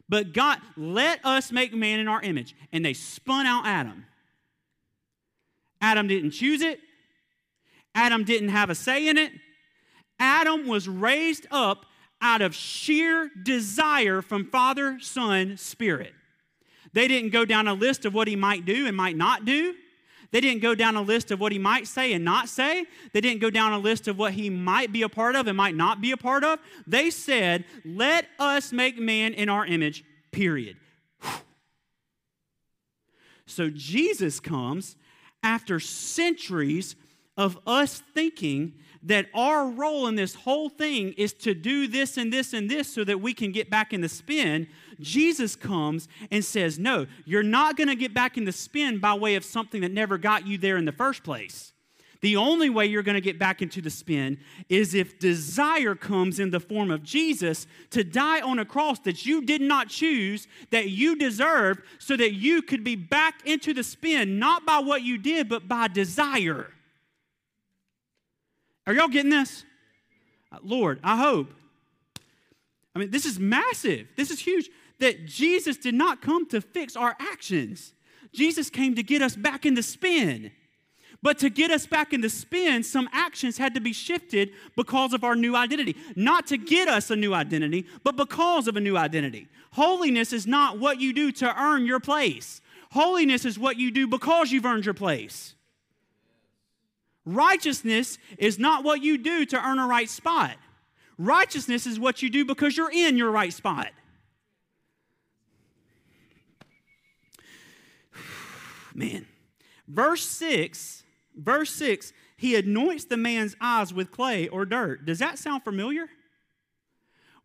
But God, let us make man in our image. And they spun out Adam. Adam didn't choose it, Adam didn't have a say in it. Adam was raised up out of sheer desire from Father, Son, Spirit. They didn't go down a list of what he might do and might not do. They didn't go down a list of what he might say and not say. They didn't go down a list of what he might be a part of and might not be a part of. They said, Let us make man in our image, period. So Jesus comes after centuries of us thinking that our role in this whole thing is to do this and this and this so that we can get back in the spin, Jesus comes and says, No, you're not going to get back in the spin by way of something that never got you there in the first place. The only way you're going to get back into the spin is if desire comes in the form of Jesus to die on a cross that you did not choose, that you deserved, so that you could be back into the spin, not by what you did, but by desire. Are y'all getting this? Uh, Lord, I hope. I mean, this is massive. This is huge. That Jesus did not come to fix our actions, Jesus came to get us back in the spin. But to get us back in the spin, some actions had to be shifted because of our new identity. Not to get us a new identity, but because of a new identity. Holiness is not what you do to earn your place, holiness is what you do because you've earned your place. Righteousness is not what you do to earn a right spot. Righteousness is what you do because you're in your right spot. Man. Verse 6, verse 6, he anoints the man's eyes with clay or dirt. Does that sound familiar?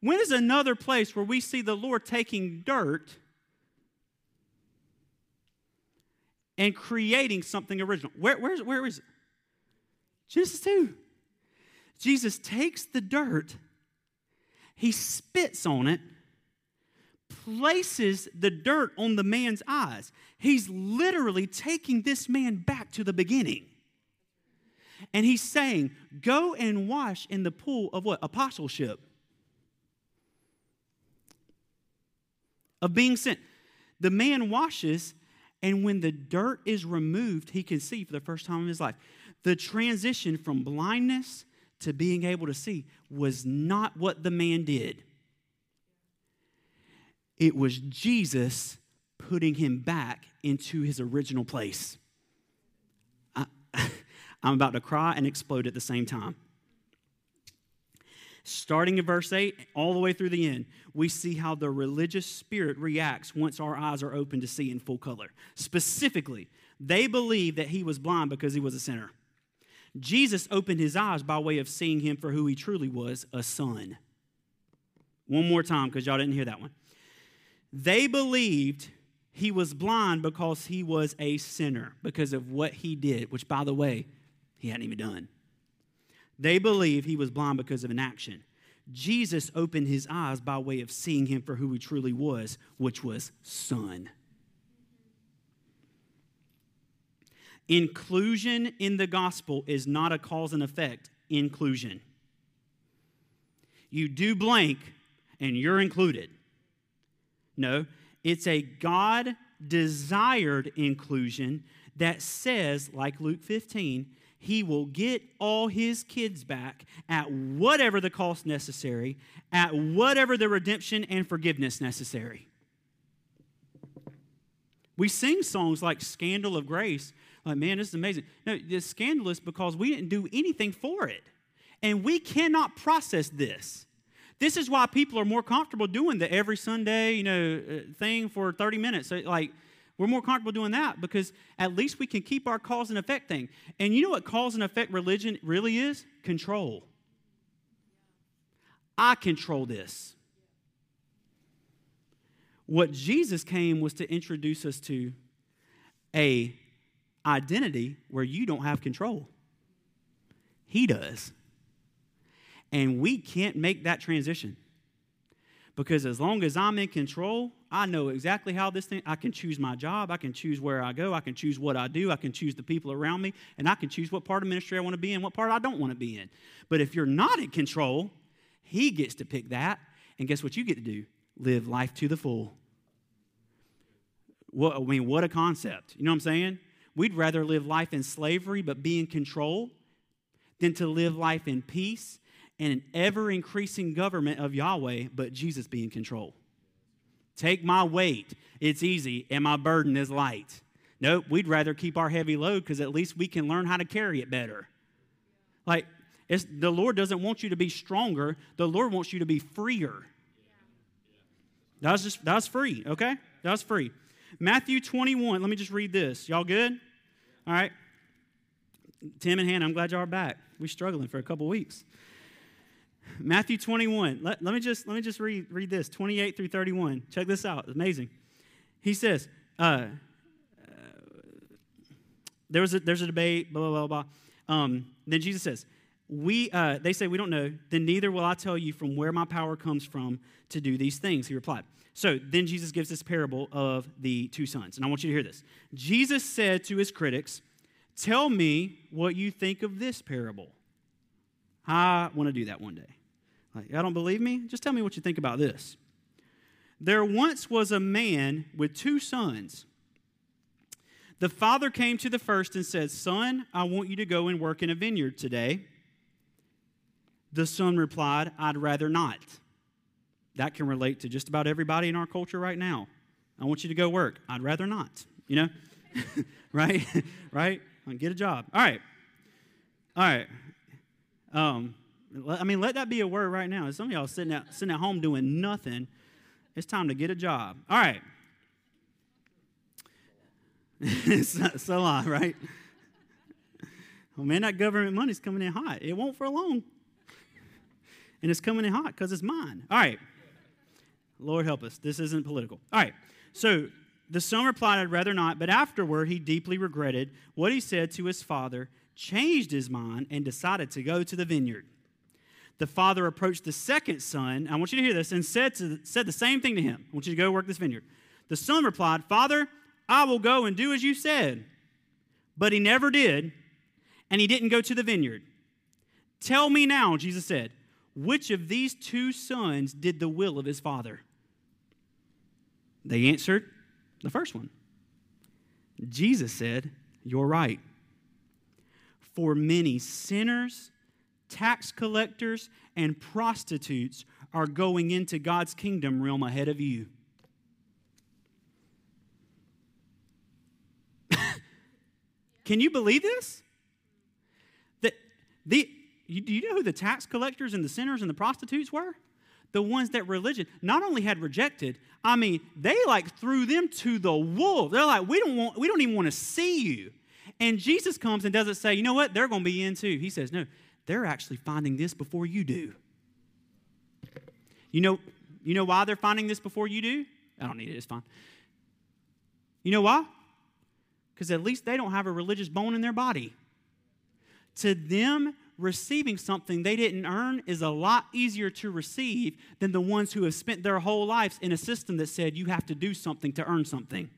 When is another place where we see the Lord taking dirt and creating something original? Where, where, where is it? Genesis 2. Jesus takes the dirt, he spits on it, places the dirt on the man's eyes. He's literally taking this man back to the beginning. And he's saying, Go and wash in the pool of what? Apostleship. Of being sent. The man washes, and when the dirt is removed, he can see for the first time in his life. The transition from blindness to being able to see was not what the man did. It was Jesus putting him back into his original place. I, am about to cry and explode at the same time. Starting in verse 8, all the way through the end, we see how the religious spirit reacts once our eyes are open to see in full color. Specifically, they believe that he was blind because he was a sinner. Jesus opened his eyes by way of seeing him for who he truly was a son. One more time, because y'all didn't hear that one. They believed he was blind because he was a sinner, because of what he did, which, by the way, he hadn't even done. They believed he was blind because of an action. Jesus opened his eyes by way of seeing him for who he truly was, which was son. Inclusion in the gospel is not a cause and effect inclusion. You do blank and you're included. No, it's a God desired inclusion that says, like Luke 15, he will get all his kids back at whatever the cost necessary, at whatever the redemption and forgiveness necessary. We sing songs like Scandal of Grace like, man, this is amazing. No, it's scandalous because we didn't do anything for it. And we cannot process this. This is why people are more comfortable doing the every Sunday, you know, uh, thing for 30 minutes. So, like, we're more comfortable doing that because at least we can keep our cause and effect thing. And you know what cause and effect religion really is? Control. I control this. What Jesus came was to introduce us to a identity where you don't have control. He does. And we can't make that transition. Because as long as I'm in control, I know exactly how this thing, I can choose my job, I can choose where I go, I can choose what I do, I can choose the people around me, and I can choose what part of ministry I want to be in, what part I don't want to be in. But if you're not in control, he gets to pick that, and guess what you get to do? Live life to the full. What, I mean, what a concept. You know what I'm saying? We'd rather live life in slavery but be in control than to live life in peace and an ever increasing government of Yahweh, but Jesus be in control. Take my weight, it's easy, and my burden is light. Nope, we'd rather keep our heavy load because at least we can learn how to carry it better. Like, the Lord doesn't want you to be stronger, the Lord wants you to be freer. That's just that's free, okay? That's free. Matthew 21. Let me just read this. Y'all good? All right. Tim and Hannah, I'm glad y'all are back. We're struggling for a couple weeks. Matthew 21. Let, let, me just let me just read, read this 28 through 31. Check this out. Amazing. He says, uh, uh, there was a, there's a debate, blah, blah, blah, blah. Um, then Jesus says, we, uh, they say, we don't know. Then neither will I tell you from where my power comes from to do these things. He replied. So then Jesus gives this parable of the two sons. And I want you to hear this. Jesus said to his critics, Tell me what you think of this parable. I want to do that one day. Like, y'all don't believe me? Just tell me what you think about this. There once was a man with two sons. The father came to the first and said, Son, I want you to go and work in a vineyard today. The son replied, I'd rather not. That can relate to just about everybody in our culture right now. I want you to go work. I'd rather not, you know? right? right? Get a job. All right. All right. Um, I mean, let that be a word right now. Some of y'all sitting at, sitting at home doing nothing. It's time to get a job. All right. on, right? Oh man, that government money's coming in hot. It won't for long. And it's coming in hot because it's mine. All right. Lord help us. This isn't political. All right. So the son replied, I'd rather not. But afterward, he deeply regretted what he said to his father, changed his mind, and decided to go to the vineyard. the father approached the second son. I want you to hear this and said, to, said the same thing to him. I want you to go work this vineyard. The son replied, Father, I will go and do as you said. But he never did, and he didn't go to the vineyard. Tell me now, Jesus said, which of these two sons did the will of his father? They answered, the first one. Jesus said, You're right. For many sinners, tax collectors, and prostitutes are going into God's kingdom realm ahead of you. Can you believe this? That the you, do you know who the tax collectors and the sinners and the prostitutes were? The ones that religion not only had rejected, I mean, they like threw them to the wolves. They're like, we don't want, we don't even want to see you. And Jesus comes and doesn't say, you know what, they're going to be in too. He says, no, they're actually finding this before you do. You know, you know why they're finding this before you do? I don't need it, it's fine. You know why? Because at least they don't have a religious bone in their body. To them, receiving something they didn't earn is a lot easier to receive than the ones who have spent their whole lives in a system that said you have to do something to earn something.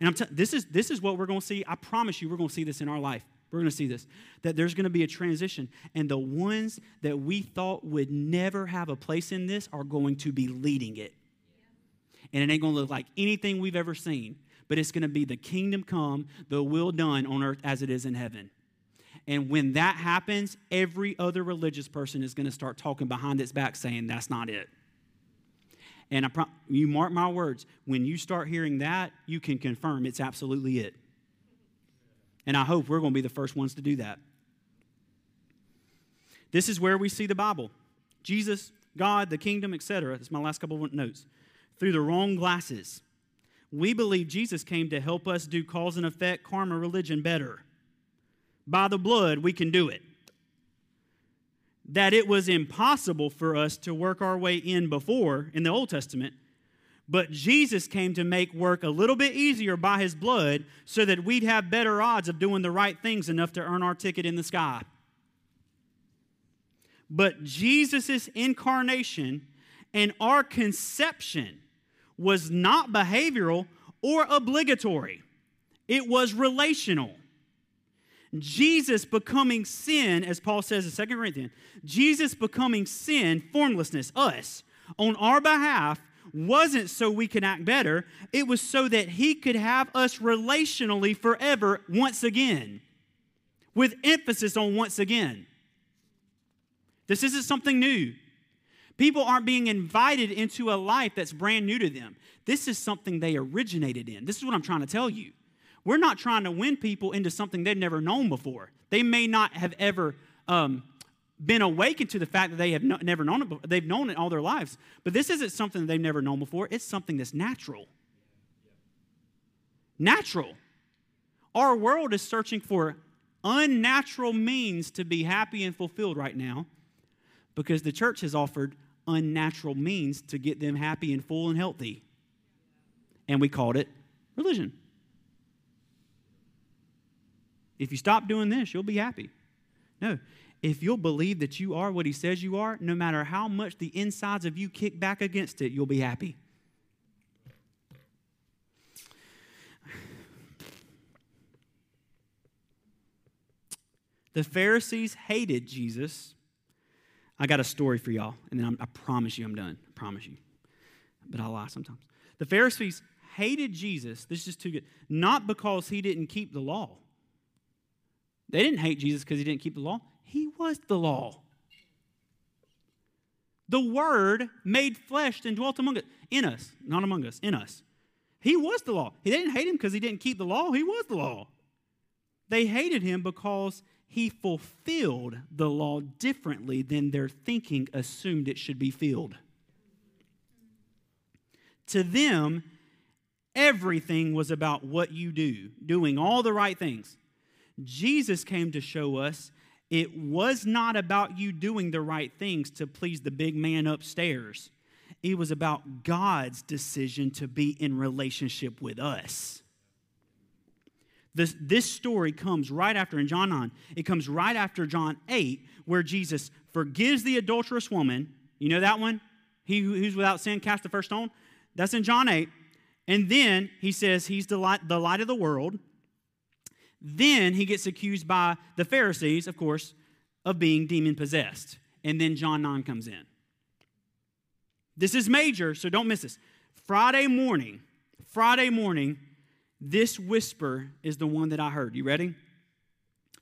And I'm t- this is this is what we're going to see. I promise you, we're going to see this in our life. We're going to see this that there's going to be a transition, and the ones that we thought would never have a place in this are going to be leading it. And it ain't going to look like anything we've ever seen, but it's going to be the kingdom come, the will done on earth as it is in heaven. And when that happens, every other religious person is going to start talking behind its back saying, that's not it. And I pro- you mark my words, when you start hearing that, you can confirm it's absolutely it. And I hope we're going to be the first ones to do that. This is where we see the Bible Jesus, God, the kingdom, etc. That's my last couple of notes. Through the wrong glasses. We believe Jesus came to help us do cause and effect karma religion better by the blood, we can do it. That it was impossible for us to work our way in before in the Old Testament, but Jesus came to make work a little bit easier by his blood so that we'd have better odds of doing the right things enough to earn our ticket in the sky. But Jesus' incarnation and our conception was not behavioral or obligatory, it was relational. Jesus becoming sin, as Paul says in 2 Corinthians, Jesus becoming sin, formlessness, us, on our behalf wasn't so we could act better. It was so that he could have us relationally forever once again, with emphasis on once again. This isn't something new. People aren't being invited into a life that's brand new to them. This is something they originated in. This is what I'm trying to tell you. We're not trying to win people into something they've never known before. They may not have ever um, been awakened to the fact that they have no, never known it. Before. They've known it all their lives. But this isn't something they've never known before. It's something that's natural. Natural. Our world is searching for unnatural means to be happy and fulfilled right now because the church has offered unnatural means to get them happy and full and healthy. And we called it religion. If you stop doing this, you'll be happy. No. If you'll believe that you are what he says you are, no matter how much the insides of you kick back against it, you'll be happy. The Pharisees hated Jesus. I got a story for y'all, and then I'm, i promise you I'm done. I promise you. But I lie sometimes. The Pharisees hated Jesus. This is just too good. Not because he didn't keep the law. They didn't hate Jesus because he didn't keep the law, he was the law. The Word made flesh and dwelt among us, in us, not among us, in us. He was the law. They didn't hate him because he didn't keep the law, he was the law. They hated him because he fulfilled the law differently than their thinking assumed it should be filled. To them, everything was about what you do, doing all the right things. Jesus came to show us it was not about you doing the right things to please the big man upstairs. It was about God's decision to be in relationship with us. This, this story comes right after, in John 9, it comes right after John 8, where Jesus forgives the adulterous woman. You know that one? He who's without sin cast the first stone. That's in John 8. And then he says he's the light, the light of the world. Then he gets accused by the Pharisees, of course, of being demon possessed. And then John 9 comes in. This is major, so don't miss this. Friday morning, Friday morning, this whisper is the one that I heard. You ready? And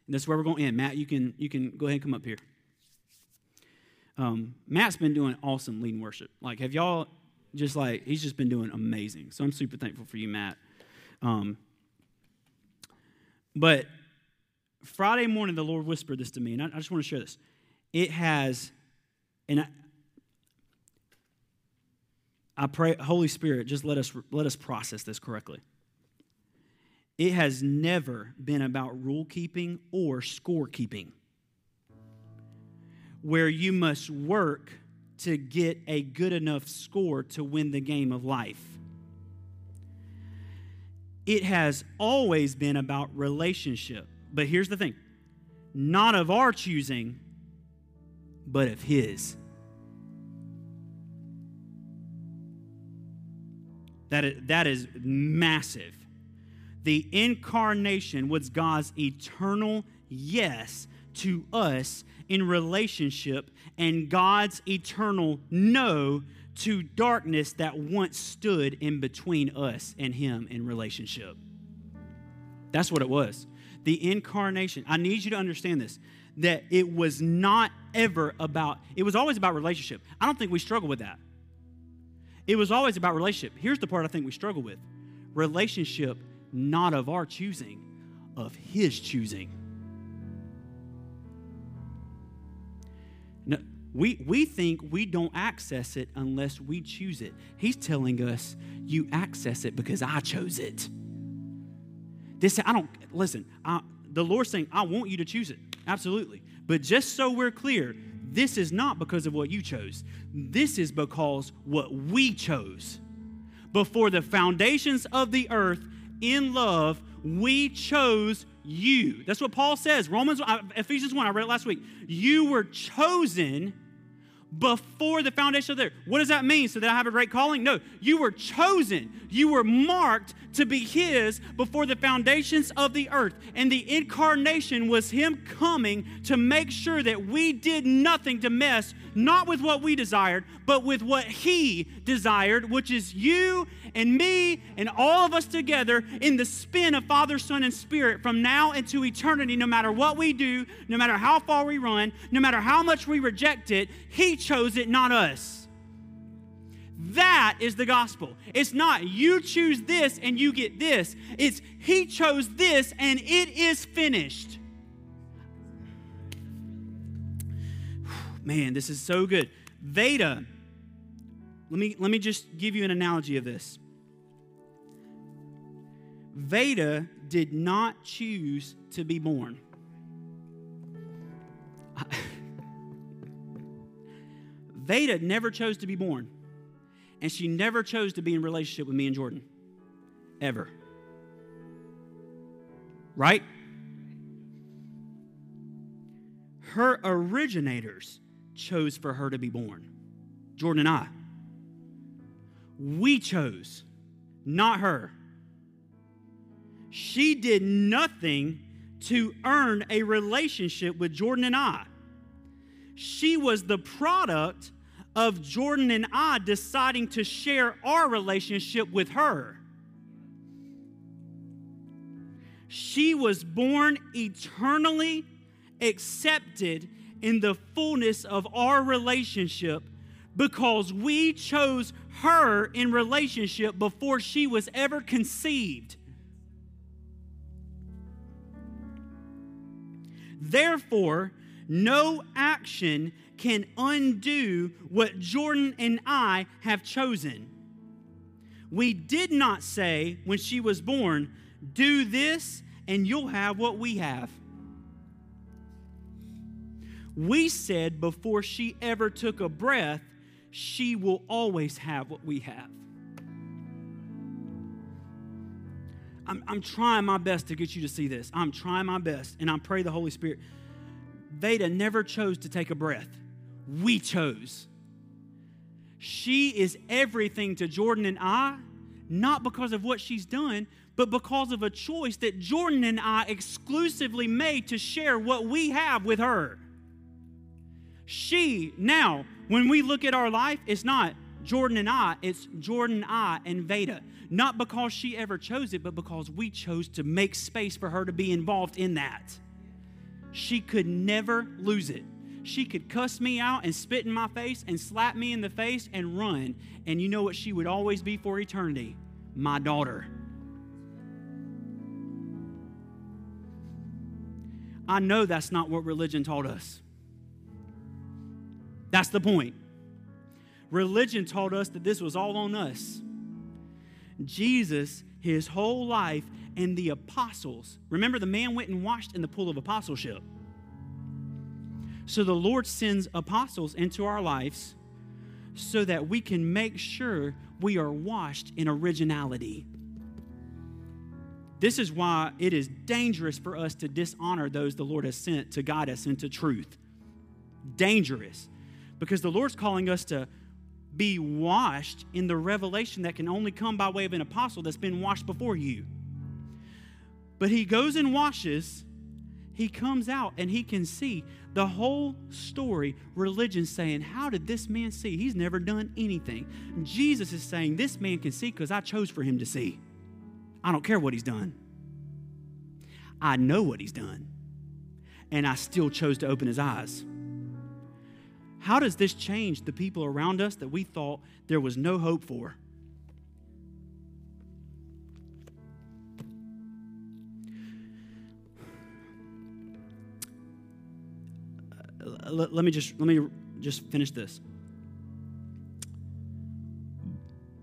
this is where we're going to end. Matt, you can, you can go ahead and come up here. Um, Matt's been doing awesome leading worship. Like, have y'all just like, he's just been doing amazing. So I'm super thankful for you, Matt. Um, but Friday morning, the Lord whispered this to me, and I, I just want to share this. It has, and I, I pray, Holy Spirit, just let us let us process this correctly. It has never been about rule keeping or score keeping, where you must work to get a good enough score to win the game of life. It has always been about relationship. But here's the thing not of our choosing, but of His. That is, that is massive. The incarnation was God's eternal yes to us in relationship and God's eternal no to darkness that once stood in between us and Him in relationship. That's what it was. The incarnation. I need you to understand this that it was not ever about, it was always about relationship. I don't think we struggle with that. It was always about relationship. Here's the part I think we struggle with relationship, not of our choosing, of His choosing. We, we think we don't access it unless we choose it. He's telling us, you access it because I chose it. This, I don't, listen, I, the Lord's saying, I want you to choose it. Absolutely. But just so we're clear, this is not because of what you chose. This is because what we chose. Before the foundations of the earth, in love, we chose you. That's what Paul says. Romans, uh, Ephesians 1, I read it last week. You were chosen before the foundation of the earth. What does that mean? So that I have a great calling? No, you were chosen. You were marked to be His before the foundations of the earth. And the incarnation was Him coming to make sure that we did nothing to mess, not with what we desired, but with what He desired, which is you and me and all of us together in the spin of Father, Son, and Spirit from now into eternity, no matter what we do, no matter how far we run, no matter how much we reject it, He chose it, not us. That is the gospel. It's not you choose this and you get this. It's He chose this and it is finished. Man, this is so good. Veda, let me, let me just give you an analogy of this. Veda did not choose to be born. Veda never chose to be born. And she never chose to be in relationship with me and Jordan. Ever. Right? Her originators chose for her to be born. Jordan and I. We chose, not her. She did nothing to earn a relationship with Jordan and I. She was the product of Jordan and I deciding to share our relationship with her. She was born eternally accepted in the fullness of our relationship because we chose her in relationship before she was ever conceived. Therefore, no action can undo what Jordan and I have chosen. We did not say when she was born, do this and you'll have what we have. We said before she ever took a breath, she will always have what we have. I'm, I'm trying my best to get you to see this. I'm trying my best, and I pray the Holy Spirit. Veda never chose to take a breath. We chose. She is everything to Jordan and I, not because of what she's done, but because of a choice that Jordan and I exclusively made to share what we have with her. She, now, when we look at our life, it's not Jordan and I, it's Jordan, I, and Veda. Not because she ever chose it, but because we chose to make space for her to be involved in that. She could never lose it. She could cuss me out and spit in my face and slap me in the face and run. And you know what she would always be for eternity? My daughter. I know that's not what religion taught us. That's the point. Religion taught us that this was all on us. Jesus, his whole life, and the apostles. Remember, the man went and washed in the pool of apostleship. So the Lord sends apostles into our lives so that we can make sure we are washed in originality. This is why it is dangerous for us to dishonor those the Lord has sent to guide us into truth. Dangerous. Because the Lord's calling us to be washed in the revelation that can only come by way of an apostle that's been washed before you. But he goes and washes, he comes out and he can see the whole story. Religion saying, How did this man see? He's never done anything. Jesus is saying, This man can see because I chose for him to see. I don't care what he's done. I know what he's done. And I still chose to open his eyes. How does this change the people around us that we thought there was no hope for? Uh, let, let me just let me just finish this.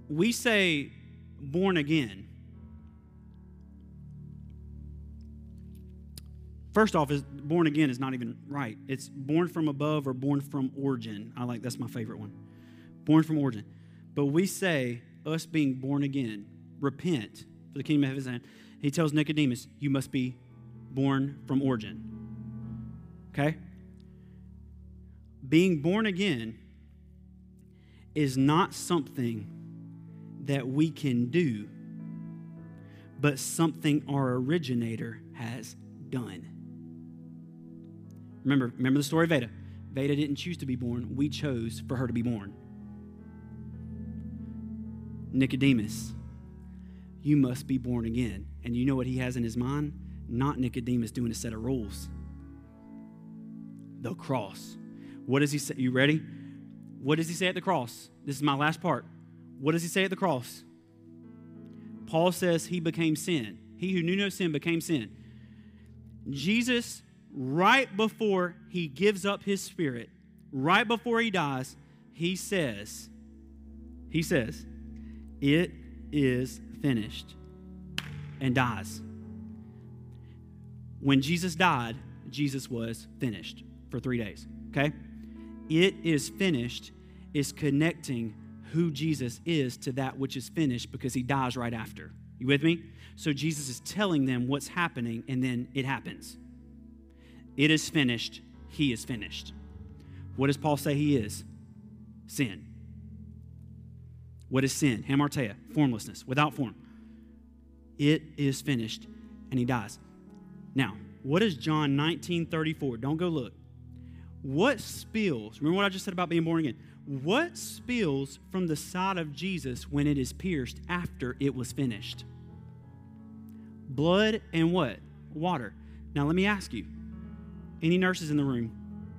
We say born again First off, is born again is not even right. It's born from above or born from origin. I like that's my favorite one. Born from origin. But we say us being born again, repent for the kingdom of heaven. He tells Nicodemus, you must be born from origin. Okay? Being born again is not something that we can do, but something our originator has done. Remember, remember the story of Veda. Veda didn't choose to be born. We chose for her to be born. Nicodemus, you must be born again. And you know what he has in his mind? Not Nicodemus doing a set of rules. The cross. What does he say? You ready? What does he say at the cross? This is my last part. What does he say at the cross? Paul says he became sin. He who knew no sin became sin. Jesus right before he gives up his spirit, right before he dies, he says, he says, it is finished and dies. When Jesus died, Jesus was finished for three days. Okay? It is finished is connecting who Jesus is to that which is finished because he dies right after. You with me? So Jesus is telling them what's happening and then it happens. It is finished. He is finished. What does Paul say he is? Sin. What is sin? Hamartia, formlessness, without form. It is finished, and he dies. Now, what is John 19 34? Don't go look. What spills, remember what I just said about being born again? What spills from the side of Jesus when it is pierced after it was finished? Blood and what? Water. Now, let me ask you any nurses in the room,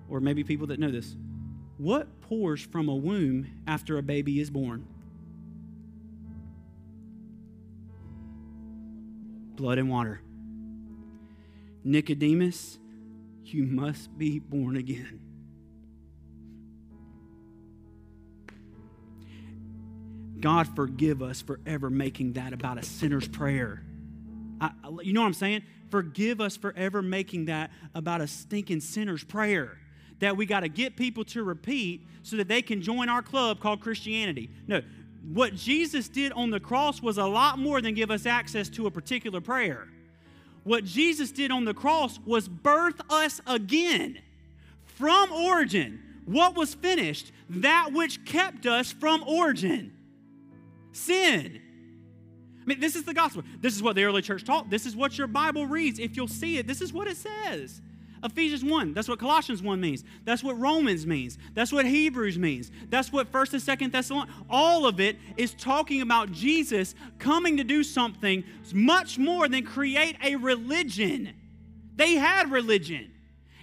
or maybe people that know this, what pours from a womb after a baby is born? Blood and water. Nicodemus, you must be born again. God forgive us for ever making that about a sinner's prayer. I, you know what I'm saying? Forgive us for ever making that about a stinking sinner's prayer. That we got to get people to repeat so that they can join our club called Christianity. No, what Jesus did on the cross was a lot more than give us access to a particular prayer. What Jesus did on the cross was birth us again from origin. What was finished? That which kept us from origin sin. I mean, this is the gospel. This is what the early church taught. This is what your Bible reads. If you'll see it, this is what it says. Ephesians 1, that's what Colossians 1 means. That's what Romans means. That's what Hebrews means. That's what 1st and 2nd Thessalonians. All of it is talking about Jesus coming to do something much more than create a religion. They had religion,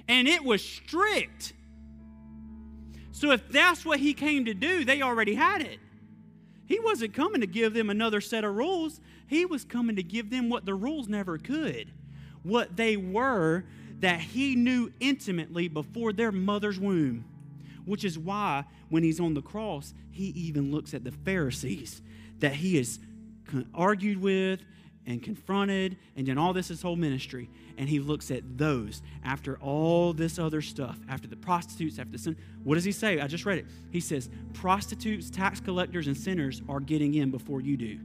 and it was strict. So if that's what he came to do, they already had it. He wasn't coming to give them another set of rules. He was coming to give them what the rules never could. What they were that he knew intimately before their mother's womb. Which is why when he's on the cross, he even looks at the Pharisees that he has argued with and confronted and done all this his whole ministry. And he looks at those after all this other stuff, after the prostitutes, after the sin. What does he say? I just read it. He says, Prostitutes, tax collectors, and sinners are getting in before you do.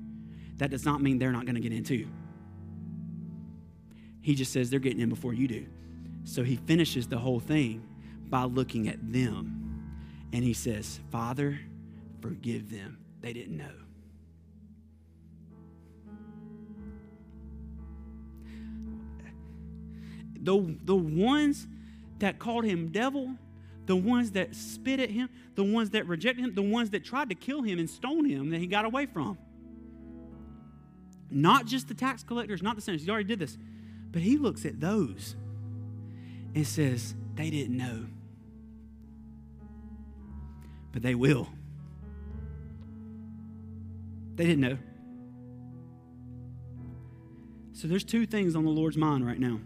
That does not mean they're not going to get in too. He just says they're getting in before you do. So he finishes the whole thing by looking at them. And he says, Father, forgive them. They didn't know. The, the ones that called him devil, the ones that spit at him, the ones that rejected him, the ones that tried to kill him and stone him that he got away from. Not just the tax collectors, not the sinners. He already did this. But he looks at those and says, they didn't know. But they will. They didn't know. So there's two things on the Lord's mind right now.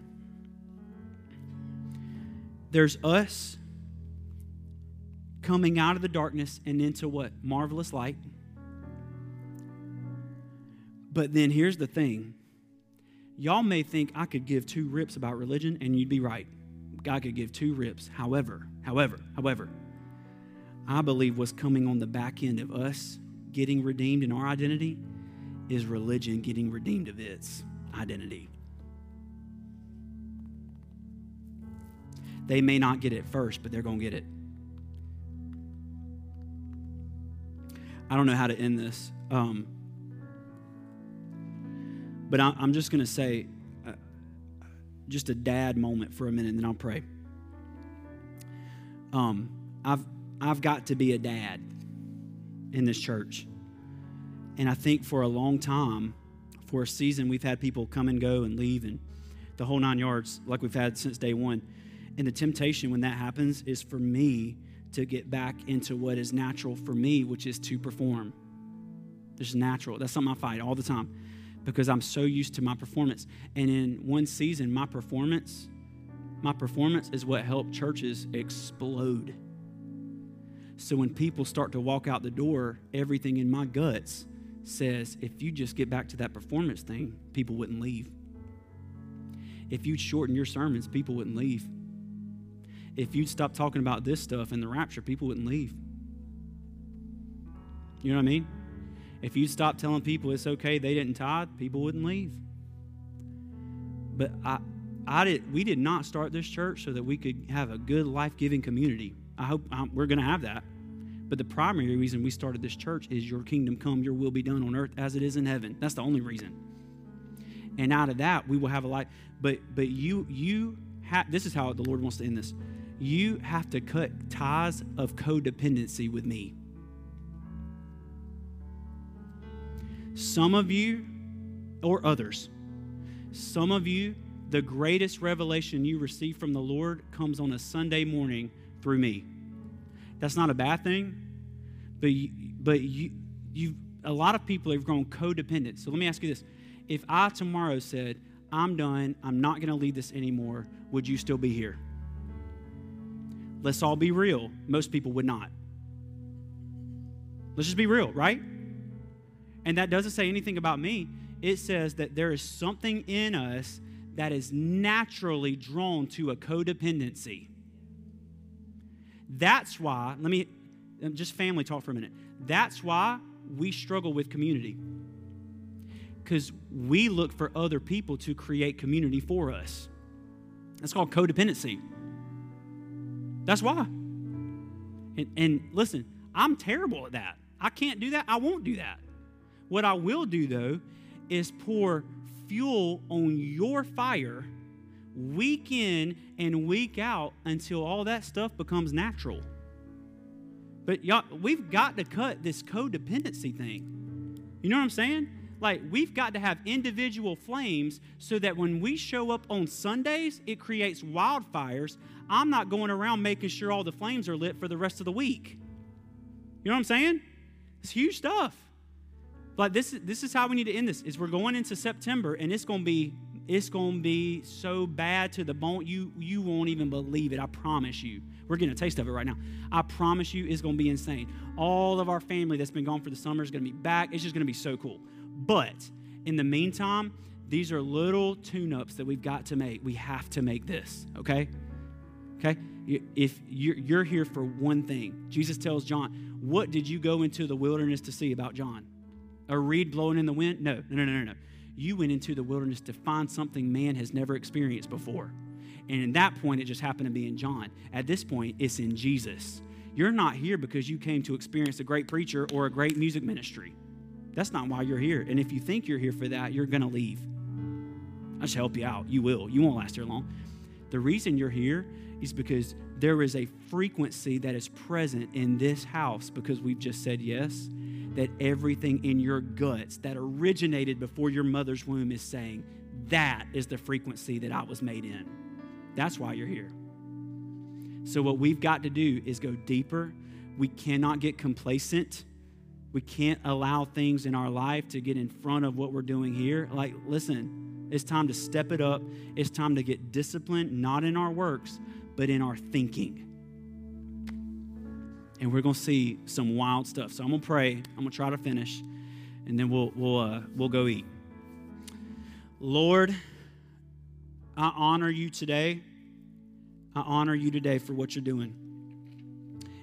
There's us coming out of the darkness and into what? Marvelous light. But then here's the thing y'all may think I could give two rips about religion, and you'd be right. God could give two rips. However, however, however, I believe what's coming on the back end of us getting redeemed in our identity is religion getting redeemed of its identity. They may not get it first, but they're going to get it. I don't know how to end this. Um, but I, am just going to say uh, just a dad moment for a minute, and then I'll pray. Um, I've, I've got to be a dad in this church. And I think for a long time, for a season, we've had people come and go and leave and the whole nine yards, like we've had since day one. And the temptation when that happens is for me to get back into what is natural for me, which is to perform. This is natural. That's something I fight all the time because I'm so used to my performance. And in one season, my performance, my performance is what helped churches explode. So when people start to walk out the door, everything in my guts says, if you just get back to that performance thing, people wouldn't leave. If you'd shorten your sermons, people wouldn't leave if you'd stop talking about this stuff in the rapture, people wouldn't leave. You know what I mean? If you'd stop telling people it's okay they didn't tithe, people wouldn't leave. But I, I did, we did not start this church so that we could have a good life giving community. I hope we're going to have that. But the primary reason we started this church is your kingdom come, your will be done on earth as it is in heaven. That's the only reason. And out of that, we will have a life. But but you you have this is how the Lord wants to end this you have to cut ties of codependency with me. Some of you, or others, some of you, the greatest revelation you receive from the Lord comes on a Sunday morning through me. That's not a bad thing, but you, but you, you, a lot of people have grown codependent. So let me ask you this: If I tomorrow said, "I'm done, I'm not going to lead this anymore," would you still be here? Let's all be real. Most people would not. Let's just be real, right? And that doesn't say anything about me. It says that there is something in us that is naturally drawn to a codependency. That's why, let me just family talk for a minute. That's why we struggle with community. Because we look for other people to create community for us. That's called codependency. That's why. And, and listen, I'm terrible at that. I can't do that. I won't do that. What I will do, though, is pour fuel on your fire week in and week out until all that stuff becomes natural. But y'all, we've got to cut this codependency thing. You know what I'm saying? Like, we've got to have individual flames so that when we show up on Sundays, it creates wildfires. I'm not going around making sure all the flames are lit for the rest of the week. You know what I'm saying? It's huge stuff. Like this, this is how we need to end this. Is we're going into September and it's to be it's to be so bad to the bone you you won't even believe it. I promise you. We're getting a taste of it right now. I promise you, it's to be insane. All of our family that's been gone for the summer is to be back. It's just to be so cool. But in the meantime, these are little tune ups that we've got to make. We have to make this, okay? Okay? If you're here for one thing, Jesus tells John, What did you go into the wilderness to see about John? A reed blowing in the wind? No, no, no, no, no. You went into the wilderness to find something man has never experienced before. And in that point, it just happened to be in John. At this point, it's in Jesus. You're not here because you came to experience a great preacher or a great music ministry. That's not why you're here. And if you think you're here for that, you're going to leave. I should help you out. You will. You won't last here long. The reason you're here is because there is a frequency that is present in this house because we've just said yes that everything in your guts that originated before your mother's womb is saying, that is the frequency that I was made in. That's why you're here. So, what we've got to do is go deeper. We cannot get complacent. We can't allow things in our life to get in front of what we're doing here. Like, listen, it's time to step it up. It's time to get disciplined, not in our works, but in our thinking and we're going to see some wild stuff. So I'm going to pray. I'm going to try to finish, and then we'll we'll uh, we'll go eat. Lord, I honor you today. I honor you today for what you're doing.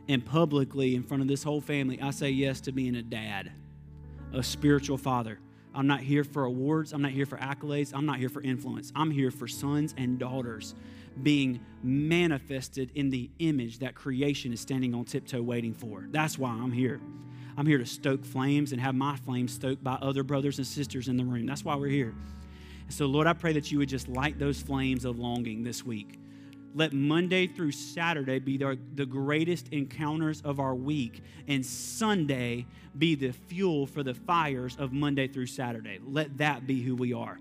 And publicly, in front of this whole family, I say yes to being a dad, a spiritual father. I'm not here for awards. I'm not here for accolades. I'm not here for influence. I'm here for sons and daughters being manifested in the image that creation is standing on tiptoe waiting for. That's why I'm here. I'm here to stoke flames and have my flames stoked by other brothers and sisters in the room. That's why we're here. So, Lord, I pray that you would just light those flames of longing this week. Let Monday through Saturday be the, the greatest encounters of our week, and Sunday be the fuel for the fires of Monday through Saturday. Let that be who we are.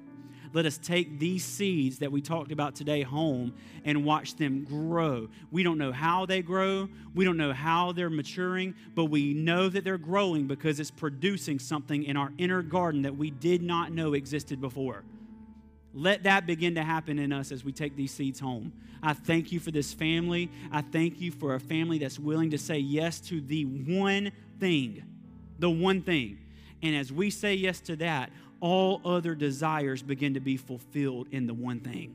Let us take these seeds that we talked about today home and watch them grow. We don't know how they grow, we don't know how they're maturing, but we know that they're growing because it's producing something in our inner garden that we did not know existed before. Let that begin to happen in us as we take these seeds home. I thank you for this family. I thank you for a family that's willing to say yes to the one thing. The one thing. And as we say yes to that, all other desires begin to be fulfilled in the one thing.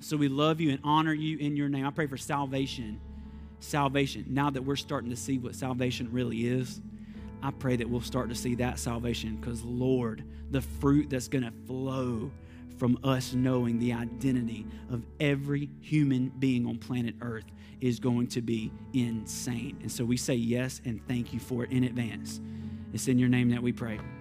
So we love you and honor you in your name. I pray for salvation. Salvation. Now that we're starting to see what salvation really is, I pray that we'll start to see that salvation because, Lord, the fruit that's going to flow from us knowing the identity of every human being on planet Earth is going to be insane. And so we say yes and thank you for it in advance. It's in your name that we pray. Amen.